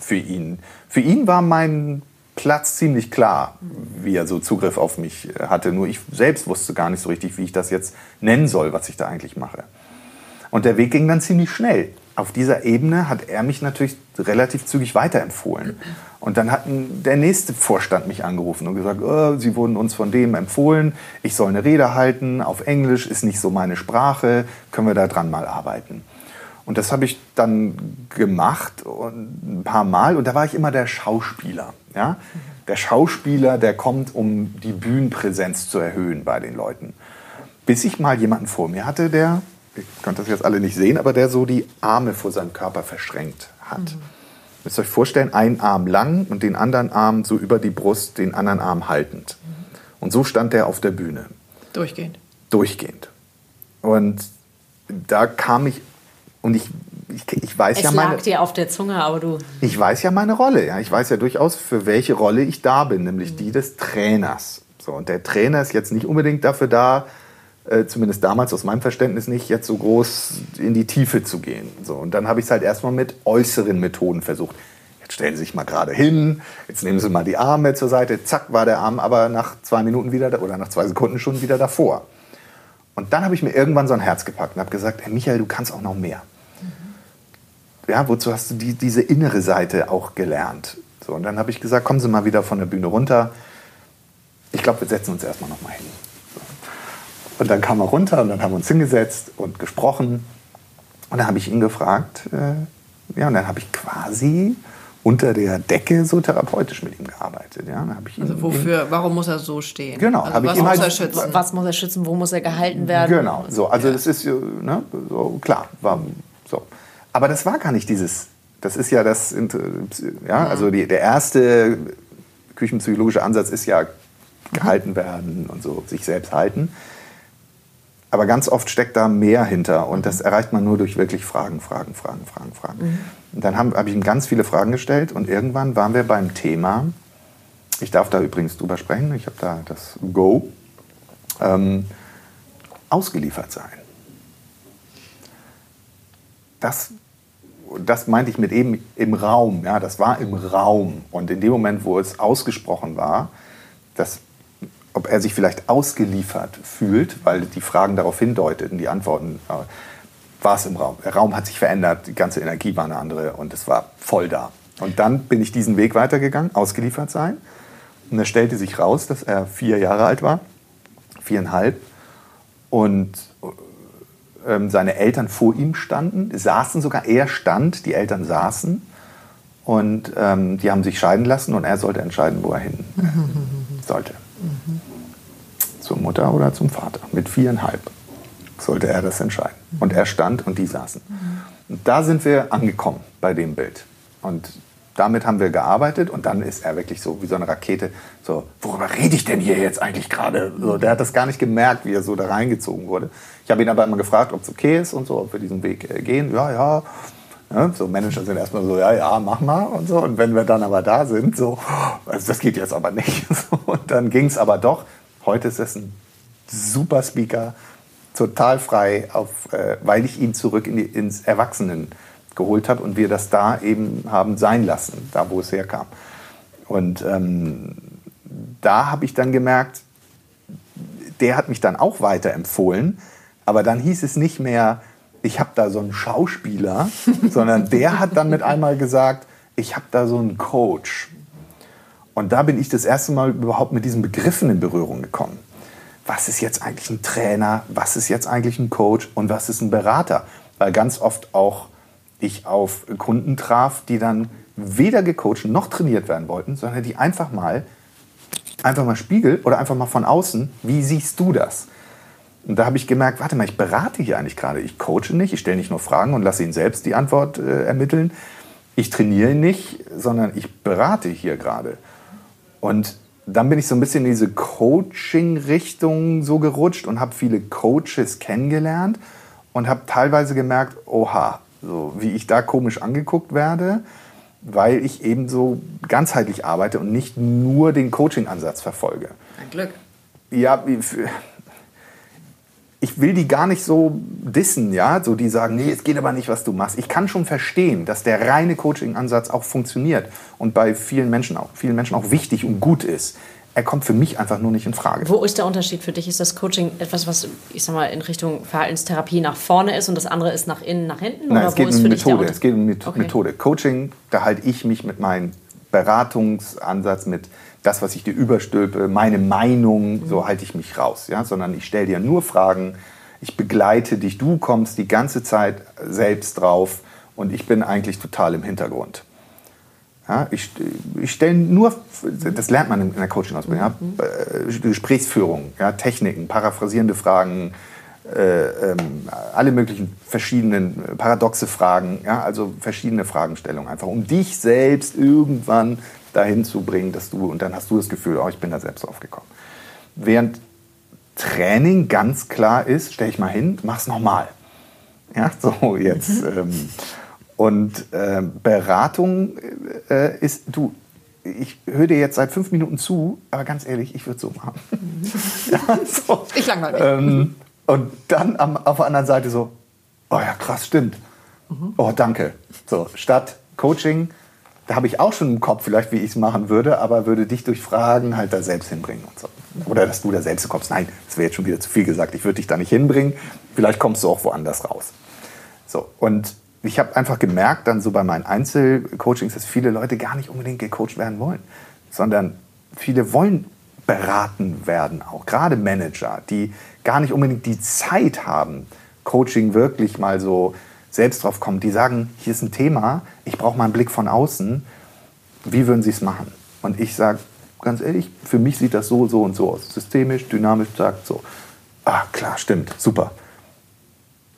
für ihn. Für ihn war mein Platz ziemlich klar, wie er so Zugriff auf mich hatte. Nur ich selbst wusste gar nicht so richtig, wie ich das jetzt nennen soll, was ich da eigentlich mache. Und der Weg ging dann ziemlich schnell. Auf dieser Ebene hat er mich natürlich relativ zügig weiterempfohlen. Und dann hat der nächste Vorstand mich angerufen und gesagt, oh, Sie wurden uns von dem empfohlen, ich soll eine Rede halten, auf Englisch ist nicht so meine Sprache, können wir da dran mal arbeiten. Und das habe ich dann gemacht und ein paar Mal und da war ich immer der Schauspieler. Ja? Der Schauspieler, der kommt, um die Bühnenpräsenz zu erhöhen bei den Leuten. Bis ich mal jemanden vor mir hatte, der, ich konnte das jetzt alle nicht sehen, aber der so die Arme vor seinem Körper verschränkt hat. Mhm. Müsst ihr euch vorstellen, einen Arm lang und den anderen Arm so über die Brust, den anderen Arm haltend. Mhm. Und so stand er auf der Bühne. Durchgehend. Durchgehend. Und da kam ich und ich, ich, ich weiß es ja meine. Lag dir auf der Zunge, aber du. Ich weiß ja meine Rolle. Ja. Ich weiß ja durchaus, für welche Rolle ich da bin, nämlich mhm. die des Trainers. So, und der Trainer ist jetzt nicht unbedingt dafür da, äh, zumindest damals aus meinem Verständnis nicht, jetzt so groß in die Tiefe zu gehen. So, und dann habe ich es halt erstmal mit äußeren Methoden versucht. Jetzt stellen Sie sich mal gerade hin, jetzt nehmen Sie mal die Arme zur Seite, zack war der Arm aber nach zwei Minuten wieder da, oder nach zwei Sekunden schon wieder davor. Und dann habe ich mir irgendwann so ein Herz gepackt und habe gesagt, hey Michael, du kannst auch noch mehr. Ja, wozu hast du die, diese innere Seite auch gelernt? So, und dann habe ich gesagt, kommen Sie mal wieder von der Bühne runter. Ich glaube, wir setzen uns erstmal noch mal hin. So. Und dann kam er runter und dann haben wir uns hingesetzt und gesprochen. Und dann habe ich ihn gefragt, äh, ja, und dann habe ich quasi unter der Decke so therapeutisch mit ihm gearbeitet. Ja, dann ich also wofür, warum muss er so stehen? Genau. Also was muss halt, er schützen? Was muss er schützen? Wo muss er gehalten werden? Genau. So, also ja. das ist ne, so klar. War, so. Aber das war gar nicht dieses. Das ist ja das. Ja, also die, der erste küchenpsychologische Ansatz ist ja gehalten werden und so sich selbst halten. Aber ganz oft steckt da mehr hinter und das erreicht man nur durch wirklich Fragen, Fragen, Fragen, Fragen, Fragen. Mhm. Und dann habe hab ich ihm ganz viele Fragen gestellt und irgendwann waren wir beim Thema, ich darf da übrigens drüber sprechen, ich habe da das Go, ähm, ausgeliefert sein. Das, das meinte ich mit eben im Raum, ja, das war im Raum. Und in dem Moment, wo es ausgesprochen war, das ob er sich vielleicht ausgeliefert fühlt, weil die Fragen darauf hindeuteten, die Antworten, äh, war es im Raum. Der Raum hat sich verändert, die ganze Energie war eine andere und es war voll da. Und dann bin ich diesen Weg weitergegangen, ausgeliefert sein. Und es stellte sich raus, dass er vier Jahre alt war, viereinhalb, und ähm, seine Eltern vor ihm standen, saßen sogar, er stand, die Eltern saßen. Und ähm, die haben sich scheiden lassen und er sollte entscheiden, wo er hin sollte. Mhm. Zur Mutter oder zum Vater. Mit viereinhalb sollte er das entscheiden. Und er stand und die saßen. Und da sind wir angekommen bei dem Bild. Und damit haben wir gearbeitet und dann ist er wirklich so wie so eine Rakete, so, worüber rede ich denn hier jetzt eigentlich gerade? So, der hat das gar nicht gemerkt, wie er so da reingezogen wurde. Ich habe ihn aber immer gefragt, ob es okay ist und so, ob wir diesen Weg äh, gehen. Ja, ja, ja, so Manager sind erstmal so, ja, ja, mach mal und so. Und wenn wir dann aber da sind, so, also das geht jetzt aber nicht. Und dann ging es aber doch. Heute ist es ein super Speaker, total frei, auf, äh, weil ich ihn zurück in die, ins Erwachsenen geholt habe und wir das da eben haben sein lassen, da wo es herkam. Und ähm, da habe ich dann gemerkt, der hat mich dann auch weiterempfohlen, aber dann hieß es nicht mehr, ich habe da so einen Schauspieler, sondern der hat dann mit einmal gesagt, ich habe da so einen Coach. Und da bin ich das erste Mal überhaupt mit diesen Begriffen in Berührung gekommen. Was ist jetzt eigentlich ein Trainer? Was ist jetzt eigentlich ein Coach? Und was ist ein Berater? Weil ganz oft auch ich auf Kunden traf, die dann weder gecoacht noch trainiert werden wollten, sondern die einfach mal, einfach mal Spiegel oder einfach mal von außen, wie siehst du das? Und da habe ich gemerkt, warte mal, ich berate hier eigentlich gerade. Ich coache nicht, ich stelle nicht nur Fragen und lasse ihn selbst die Antwort äh, ermitteln. Ich trainiere nicht, sondern ich berate hier gerade. Und dann bin ich so ein bisschen in diese Coaching-Richtung so gerutscht und habe viele Coaches kennengelernt und habe teilweise gemerkt, oha, so wie ich da komisch angeguckt werde, weil ich eben so ganzheitlich arbeite und nicht nur den Coaching-Ansatz verfolge. Ein Glück. Ja, ich will die gar nicht so dissen, ja, so die sagen, nee, es geht aber nicht, was du machst. Ich kann schon verstehen, dass der reine Coaching-Ansatz auch funktioniert und bei vielen Menschen auch, vielen Menschen auch wichtig und gut ist. Er kommt für mich einfach nur nicht in Frage. Wo ist der Unterschied für dich? Ist das Coaching etwas, was ich sag mal in Richtung Verhaltenstherapie nach vorne ist und das andere ist nach innen, nach hinten? Nein, es geht um Methode. Es geht um Methode. Okay. Coaching, da halte ich mich mit meinem Beratungsansatz, mit das, was ich dir überstülpe, meine Meinung, mhm. so halte ich mich raus. Ja? Sondern ich stelle dir nur Fragen, ich begleite dich, du kommst die ganze Zeit selbst drauf und ich bin eigentlich total im Hintergrund. Ja, ich, ich stelle nur, das lernt man in der Coaching-Ausbildung, ja, mhm. Äh, Gesprächsführung, ja, Techniken, paraphrasierende Fragen, äh, ähm, alle möglichen verschiedenen äh, paradoxe Fragen, ja, also verschiedene Fragestellungen, einfach um dich selbst irgendwann dahin zu bringen, dass du, und dann hast du das Gefühl, oh, ich bin da selbst aufgekommen. Während Training ganz klar ist, stell ich mal hin, mach's nochmal. Ja, so jetzt. Mhm. Ähm, und äh, Beratung äh, ist, du, ich höre dir jetzt seit fünf Minuten zu, aber ganz ehrlich, ich würde so machen. Mhm. ja, so. Ich langweile mich. Ähm, Und dann am, auf der anderen Seite so, oh ja, krass, stimmt. Mhm. Oh, danke. So, statt Coaching, da habe ich auch schon im Kopf vielleicht, wie ich es machen würde, aber würde dich durch Fragen halt da selbst hinbringen und so. Oder dass du da selbst kommst. Nein, das wäre jetzt schon wieder zu viel gesagt. Ich würde dich da nicht hinbringen. Vielleicht kommst du auch woanders raus. So, und ich habe einfach gemerkt, dann so bei meinen Einzelcoachings, dass viele Leute gar nicht unbedingt gecoacht werden wollen, sondern viele wollen beraten werden, auch gerade Manager, die gar nicht unbedingt die Zeit haben, Coaching wirklich mal so selbst drauf kommen. Die sagen, hier ist ein Thema, ich brauche mal einen Blick von außen. Wie würden Sie es machen? Und ich sage, ganz ehrlich, für mich sieht das so, so und so aus. Systemisch, dynamisch, sagt so. Ah, klar, stimmt, super.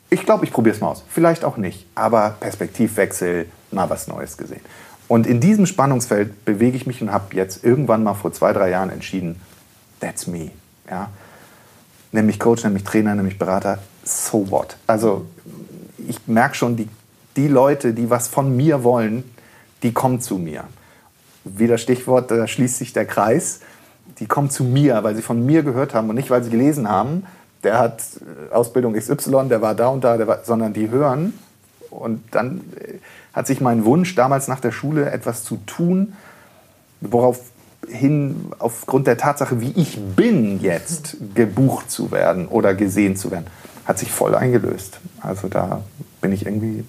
Ich glaube, ich probiere es mal aus. Vielleicht auch nicht, aber Perspektivwechsel, mal was Neues gesehen. Und in diesem Spannungsfeld bewege ich mich und habe jetzt irgendwann mal vor zwei, drei Jahren entschieden, that's me. Ja? Nämlich Coach, nämlich Trainer, nämlich Berater, so what? Also ich merke schon, die, die Leute, die was von mir wollen, die kommen zu mir. Wieder Stichwort, da schließt sich der Kreis. Die kommen zu mir, weil sie von mir gehört haben und nicht, weil sie gelesen haben, der hat äh, Ausbildung XY, der war da und da, war, sondern die hören. Und dann äh, hat sich mein Wunsch damals nach der Schule etwas zu tun, woraufhin aufgrund der Tatsache, wie ich bin jetzt, gebucht zu werden oder gesehen zu werden, hat sich voll eingelöst. Also da bin ich irgendwie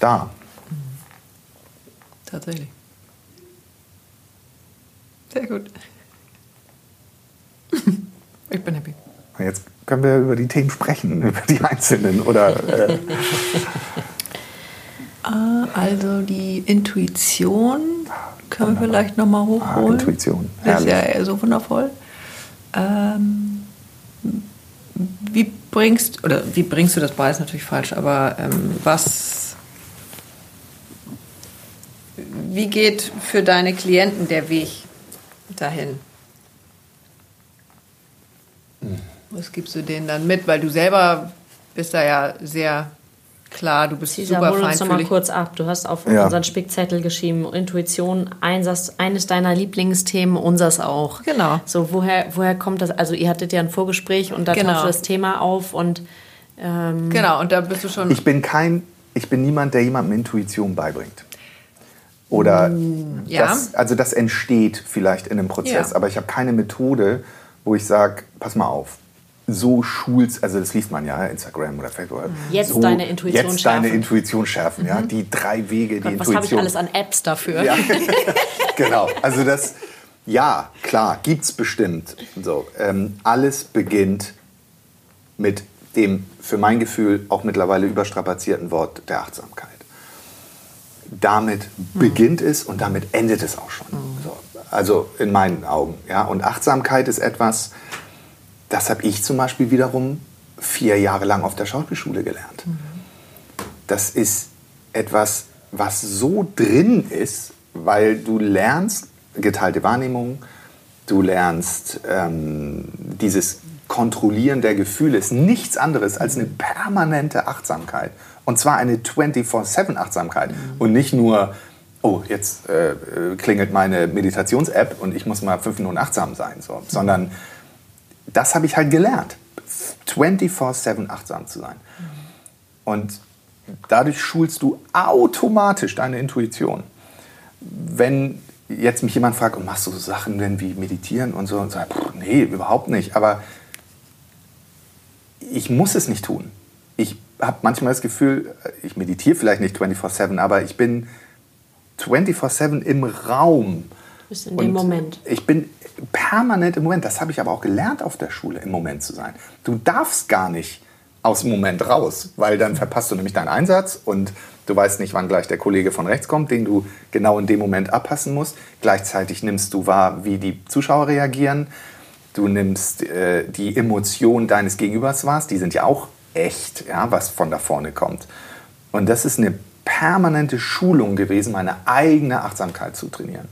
da. Tatsächlich. Sehr gut. Ich bin happy. Jetzt können wir über die Themen sprechen, über die einzelnen oder. Äh. Ah, also die Intuition können wir vielleicht nochmal hochholen. Ah, Intuition. Das ist ja so wundervoll. Ähm, wie bringst, oder wie bringst du das bei, ist natürlich falsch, aber ähm, was, wie geht für deine Klienten der Weg dahin? Was gibst du denen dann mit? Weil du selber bist da ja sehr Klar, du bist Cesar, super hol uns noch mal kurz ab. Du hast auf ja. unseren Spickzettel geschrieben, Intuition, eines, eines deiner Lieblingsthemen, unseres auch. Genau. So, woher, woher kommt das? Also ihr hattet ja ein Vorgespräch und da genau. tauchte das Thema auf und ähm Genau, und da bist du schon... Ich bin kein, ich bin niemand, der jemandem Intuition beibringt. Oder mm, ja. das, also das entsteht vielleicht in einem Prozess, ja. aber ich habe keine Methode, wo ich sage, pass mal auf, so schulst, also das liest man ja, Instagram oder Facebook. Mhm. Jetzt so, deine Intuition jetzt schärfen. deine Intuition schärfen, ja. Mhm. Die drei Wege, Gott, die was Intuition. Was habe ich alles an Apps dafür? Ja. genau, also das, ja, klar, gibt es bestimmt. So, ähm, alles beginnt mit dem, für mein Gefühl, auch mittlerweile überstrapazierten Wort der Achtsamkeit. Damit mhm. beginnt es und damit endet es auch schon. Mhm. So, also in meinen Augen. Ja? Und Achtsamkeit ist etwas, das habe ich zum Beispiel wiederum vier Jahre lang auf der Schauspielschule gelernt. Mhm. Das ist etwas, was so drin ist, weil du lernst geteilte Wahrnehmung, du lernst ähm, dieses Kontrollieren der Gefühle, ist nichts anderes als eine permanente Achtsamkeit. Und zwar eine 24-7-Achtsamkeit mhm. und nicht nur, oh, jetzt äh, klingelt meine Meditations-App und ich muss mal fünf Minuten achtsam sein, so, sondern das habe ich halt gelernt. 24-7 achtsam zu sein. Und dadurch schulst du automatisch deine Intuition. Wenn jetzt mich jemand fragt, und machst du so Sachen denn wie meditieren und so, und sage, pff, nee, überhaupt nicht. Aber ich muss es nicht tun. Ich habe manchmal das Gefühl, ich meditiere vielleicht nicht 24-7, aber ich bin 24-7 im Raum. Bist in dem Moment. Ich bin permanent im Moment. Das habe ich aber auch gelernt auf der Schule, im Moment zu sein. Du darfst gar nicht aus dem Moment raus, weil dann verpasst du nämlich deinen Einsatz und du weißt nicht, wann gleich der Kollege von rechts kommt, den du genau in dem Moment abpassen musst. Gleichzeitig nimmst du wahr, wie die Zuschauer reagieren. Du nimmst äh, die Emotionen deines Gegenübers wahr, die sind ja auch echt, ja, was von da vorne kommt. Und das ist eine permanente Schulung gewesen, meine eigene Achtsamkeit zu trainieren.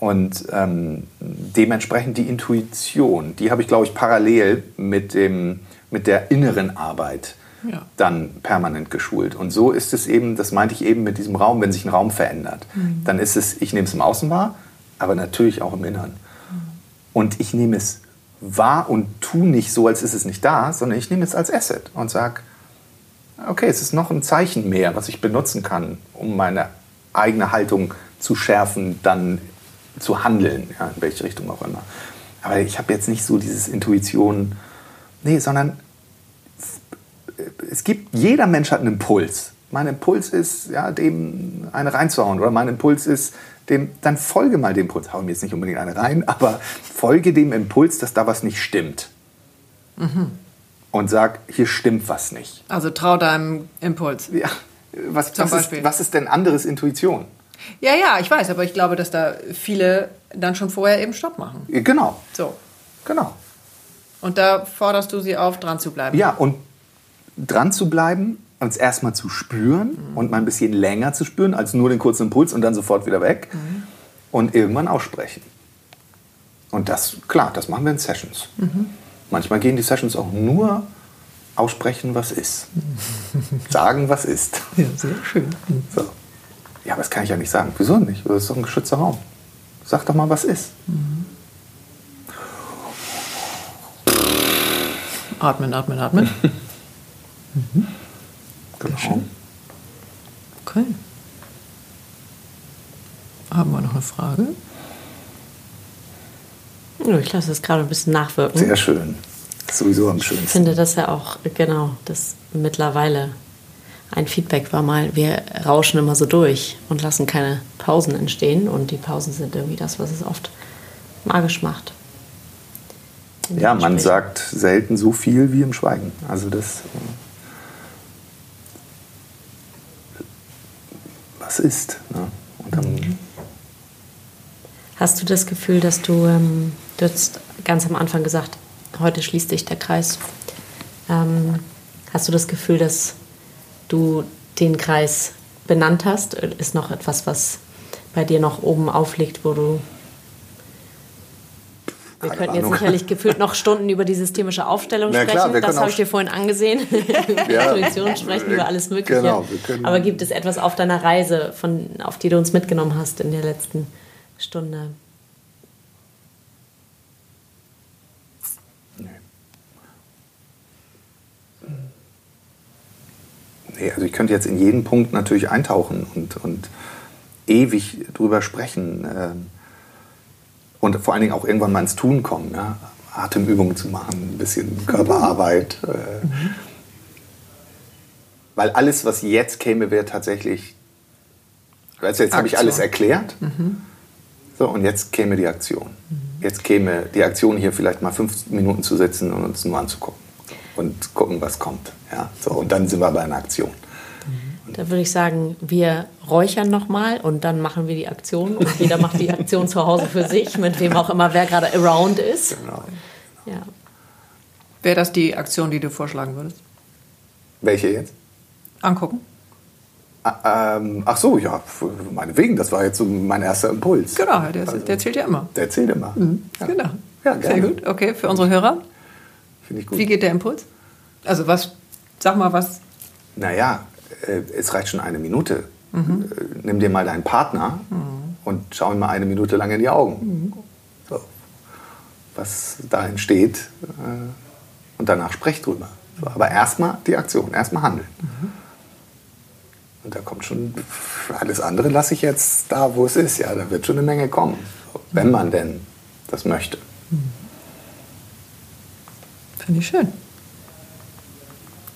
Und ähm, dementsprechend die Intuition, die habe ich, glaube ich, parallel mit, dem, mit der inneren Arbeit ja. dann permanent geschult. Und so ist es eben, das meinte ich eben mit diesem Raum, wenn sich ein Raum verändert, mhm. dann ist es, ich nehme es im Außen wahr, aber natürlich auch im Inneren. Mhm. Und ich nehme es wahr und tu nicht so, als ist es nicht da, sondern ich nehme es als Asset und sage, okay, es ist noch ein Zeichen mehr, was ich benutzen kann, um meine eigene Haltung zu schärfen, dann zu handeln, ja, in welche Richtung auch immer. Aber ich habe jetzt nicht so dieses Intuition, nee, sondern es gibt, jeder Mensch hat einen Impuls. Mein Impuls ist, ja, dem eine reinzuhauen oder mein Impuls ist, dem, dann folge mal dem Impuls. Hau mir jetzt nicht unbedingt eine rein, aber folge dem Impuls, dass da was nicht stimmt. Mhm. Und sag, hier stimmt was nicht. Also trau deinem Impuls. Ja. Was, Zum was, Beispiel. Ist, was ist denn anderes Intuition? Ja, ja, ich weiß, aber ich glaube, dass da viele dann schon vorher eben Stopp machen. Genau. So. Genau. Und da forderst du sie auf, dran zu bleiben. Ja, und dran zu bleiben, uns erstmal zu spüren mhm. und mal ein bisschen länger zu spüren, als nur den kurzen Impuls und dann sofort wieder weg. Mhm. Und irgendwann aussprechen. Und das, klar, das machen wir in Sessions. Mhm. Manchmal gehen die Sessions auch nur aussprechen, was ist. Sagen, was ist. Ja, sehr schön. So. Ja, aber das kann ich ja nicht sagen. Wieso nicht? Das ist doch ein geschützter Raum. Sag doch mal, was ist. Mhm. Atmen, atmen, atmen. mhm. Genau. Okay. Haben wir noch eine Frage? Ich lasse es gerade ein bisschen nachwirken. Sehr schön. Sowieso am schönsten. Ich finde das ja auch, genau, das mittlerweile ein Feedback war mal, wir rauschen immer so durch und lassen keine Pausen entstehen. Und die Pausen sind irgendwie das, was es oft magisch macht. Ja, man sagt selten so viel wie im Schweigen. Also das. Was ist? Ne? Mhm. Hast du das Gefühl, dass du, ähm, du hast ganz am Anfang gesagt, heute schließt sich der Kreis. Ähm, hast du das Gefühl, dass du den Kreis benannt hast? Ist noch etwas, was bei dir noch oben aufliegt, wo du. Wir könnten jetzt sicherlich gefühlt noch Stunden über die systemische Aufstellung Na, sprechen. Klar, das habe ich dir vorhin angesehen. ja, Intuition sprechen über alles Mögliche. Genau, Aber gibt es etwas auf deiner Reise, von, auf die du uns mitgenommen hast in der letzten Stunde? Nee, also ich könnte jetzt in jeden Punkt natürlich eintauchen und, und ewig drüber sprechen. Ähm, und vor allen Dingen auch irgendwann mal ins Tun kommen. Ja? Atemübungen zu machen, ein bisschen Körperarbeit. Äh, mhm. Weil alles, was jetzt käme, wäre tatsächlich. Also jetzt habe ich alles erklärt. Mhm. So, und jetzt käme die Aktion. Mhm. Jetzt käme die Aktion, hier vielleicht mal fünf Minuten zu sitzen und uns nur anzugucken und gucken, was kommt. Ja, so, und dann sind wir bei einer Aktion. Da würde ich sagen, wir räuchern nochmal und dann machen wir die Aktion und jeder macht die Aktion zu Hause für sich, mit wem auch immer, wer gerade around ist. Genau. Ja. Wäre das die Aktion, die du vorschlagen würdest? Welche jetzt? Angucken. Ah, ähm, ach so, ja, meinetwegen, das war jetzt so mein erster Impuls. Genau, der, also, der zählt ja immer. Der zählt immer. Mhm, ja. Genau. Ja, gerne. Sehr gut, okay, für unsere Hörer. Finde ich gut. Wie geht der Impuls? Also was, sag mal was. Naja, äh, es reicht schon eine Minute. Mhm. Äh, nimm dir mal deinen Partner mhm. und schau ihm mal eine Minute lang in die Augen. Mhm. So. Was da entsteht. Äh, und danach sprecht drüber. So, aber erstmal die Aktion, erstmal handeln. Mhm. Und da kommt schon, alles andere lasse ich jetzt da, wo es ist. Ja, da wird schon eine Menge kommen, wenn man denn das möchte. Mhm. Finde ich schön.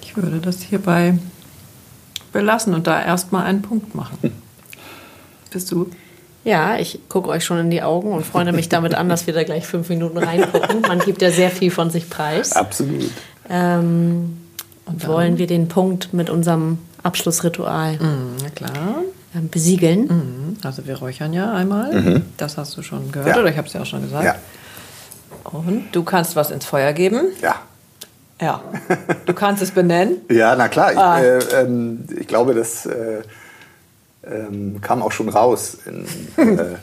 Ich würde das hierbei belassen und da erstmal einen Punkt machen. Bist du? Ja, ich gucke euch schon in die Augen und freue mich damit an, dass wir da gleich fünf Minuten reingucken. Man gibt ja sehr viel von sich preis. Absolut. Ähm, und wollen wir den Punkt mit unserem Abschlussritual mm, na klar. Ähm, besiegeln? Mm, also wir räuchern ja einmal. Mhm. Das hast du schon gehört ja. oder ich habe es ja auch schon gesagt. Ja. Und du kannst was ins Feuer geben. Ja. Ja. Du kannst es benennen? ja, na klar. Ah. Ich, äh, ähm, ich, glaube, das äh, ähm, kam auch schon raus, in, äh,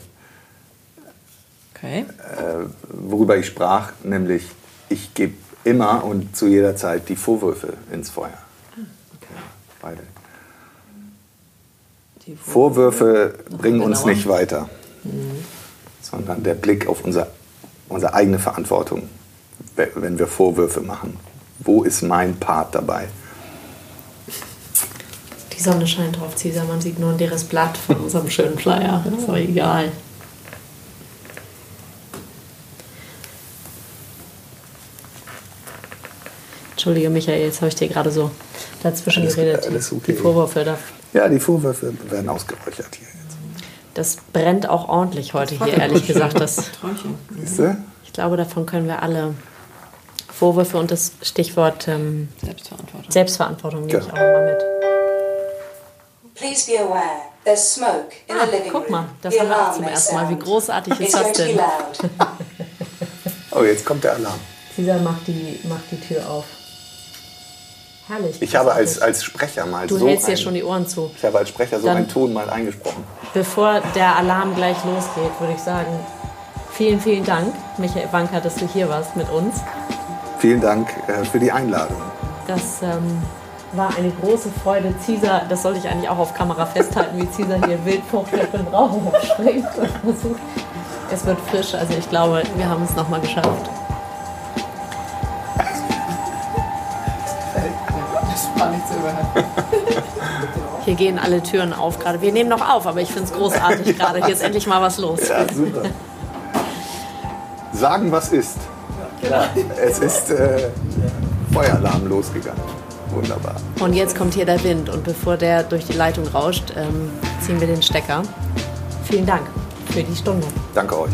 okay. Äh, worüber ich sprach, nämlich ich gebe immer und zu jeder Zeit die Vorwürfe ins Feuer. Okay. Beide. Vorwürfe, Vorwürfe bringen uns nicht weiter, mhm. sondern der Blick auf unser, unsere eigene Verantwortung wenn wir Vorwürfe machen? Wo ist mein Part dabei? Die Sonne scheint drauf, Cesar. Man sieht nur ein leeres Blatt von unserem schönen Flyer. Ist doch egal. Entschuldige, Michael, jetzt habe ich dir gerade so dazwischen alles, geredet. Alles okay. Die Vorwürfe da. Ja, die Vorwürfe werden ausgeräuchert hier. Das brennt auch ordentlich heute hier, ehrlich gesagt. Das, ich glaube, davon können wir alle Vorwürfe und das Stichwort ähm, Selbstverantwortung, Selbstverantwortung nehme ja. ich auch mal mit. Please be aware, there's smoke in ah, the living room. Guck mal, das haben wir auch zum ersten Mal. Wie großartig ist das denn? oh, jetzt kommt der Alarm. Cesar macht die, macht die Tür auf. Herrlich. Ich habe als, als Sprecher mal du so. Du hältst dir schon die Ohren zu. Ich habe als Sprecher so Dann, einen Ton mal eingesprochen. Bevor der Alarm gleich losgeht, würde ich sagen, vielen, vielen Dank, Michael Wanker, dass du hier warst mit uns. Vielen Dank äh, für die Einladung. Das ähm, war eine große Freude. Caesar, das sollte ich eigentlich auch auf Kamera festhalten, wie Caesar hier wild fuchtelt und Raum springt und versucht. Es wird frisch, also ich glaube, wir haben es nochmal geschafft. Hier gehen alle Türen auf gerade. Wir nehmen noch auf, aber ich finde es großartig gerade. Hier ist endlich mal was los. Ja, super. Sagen, was ist. Ja, es ist äh, Feueralarm losgegangen. Wunderbar. Und jetzt kommt hier der Wind und bevor der durch die Leitung rauscht, ähm, ziehen wir den Stecker. Vielen Dank für die Stunde. Danke euch.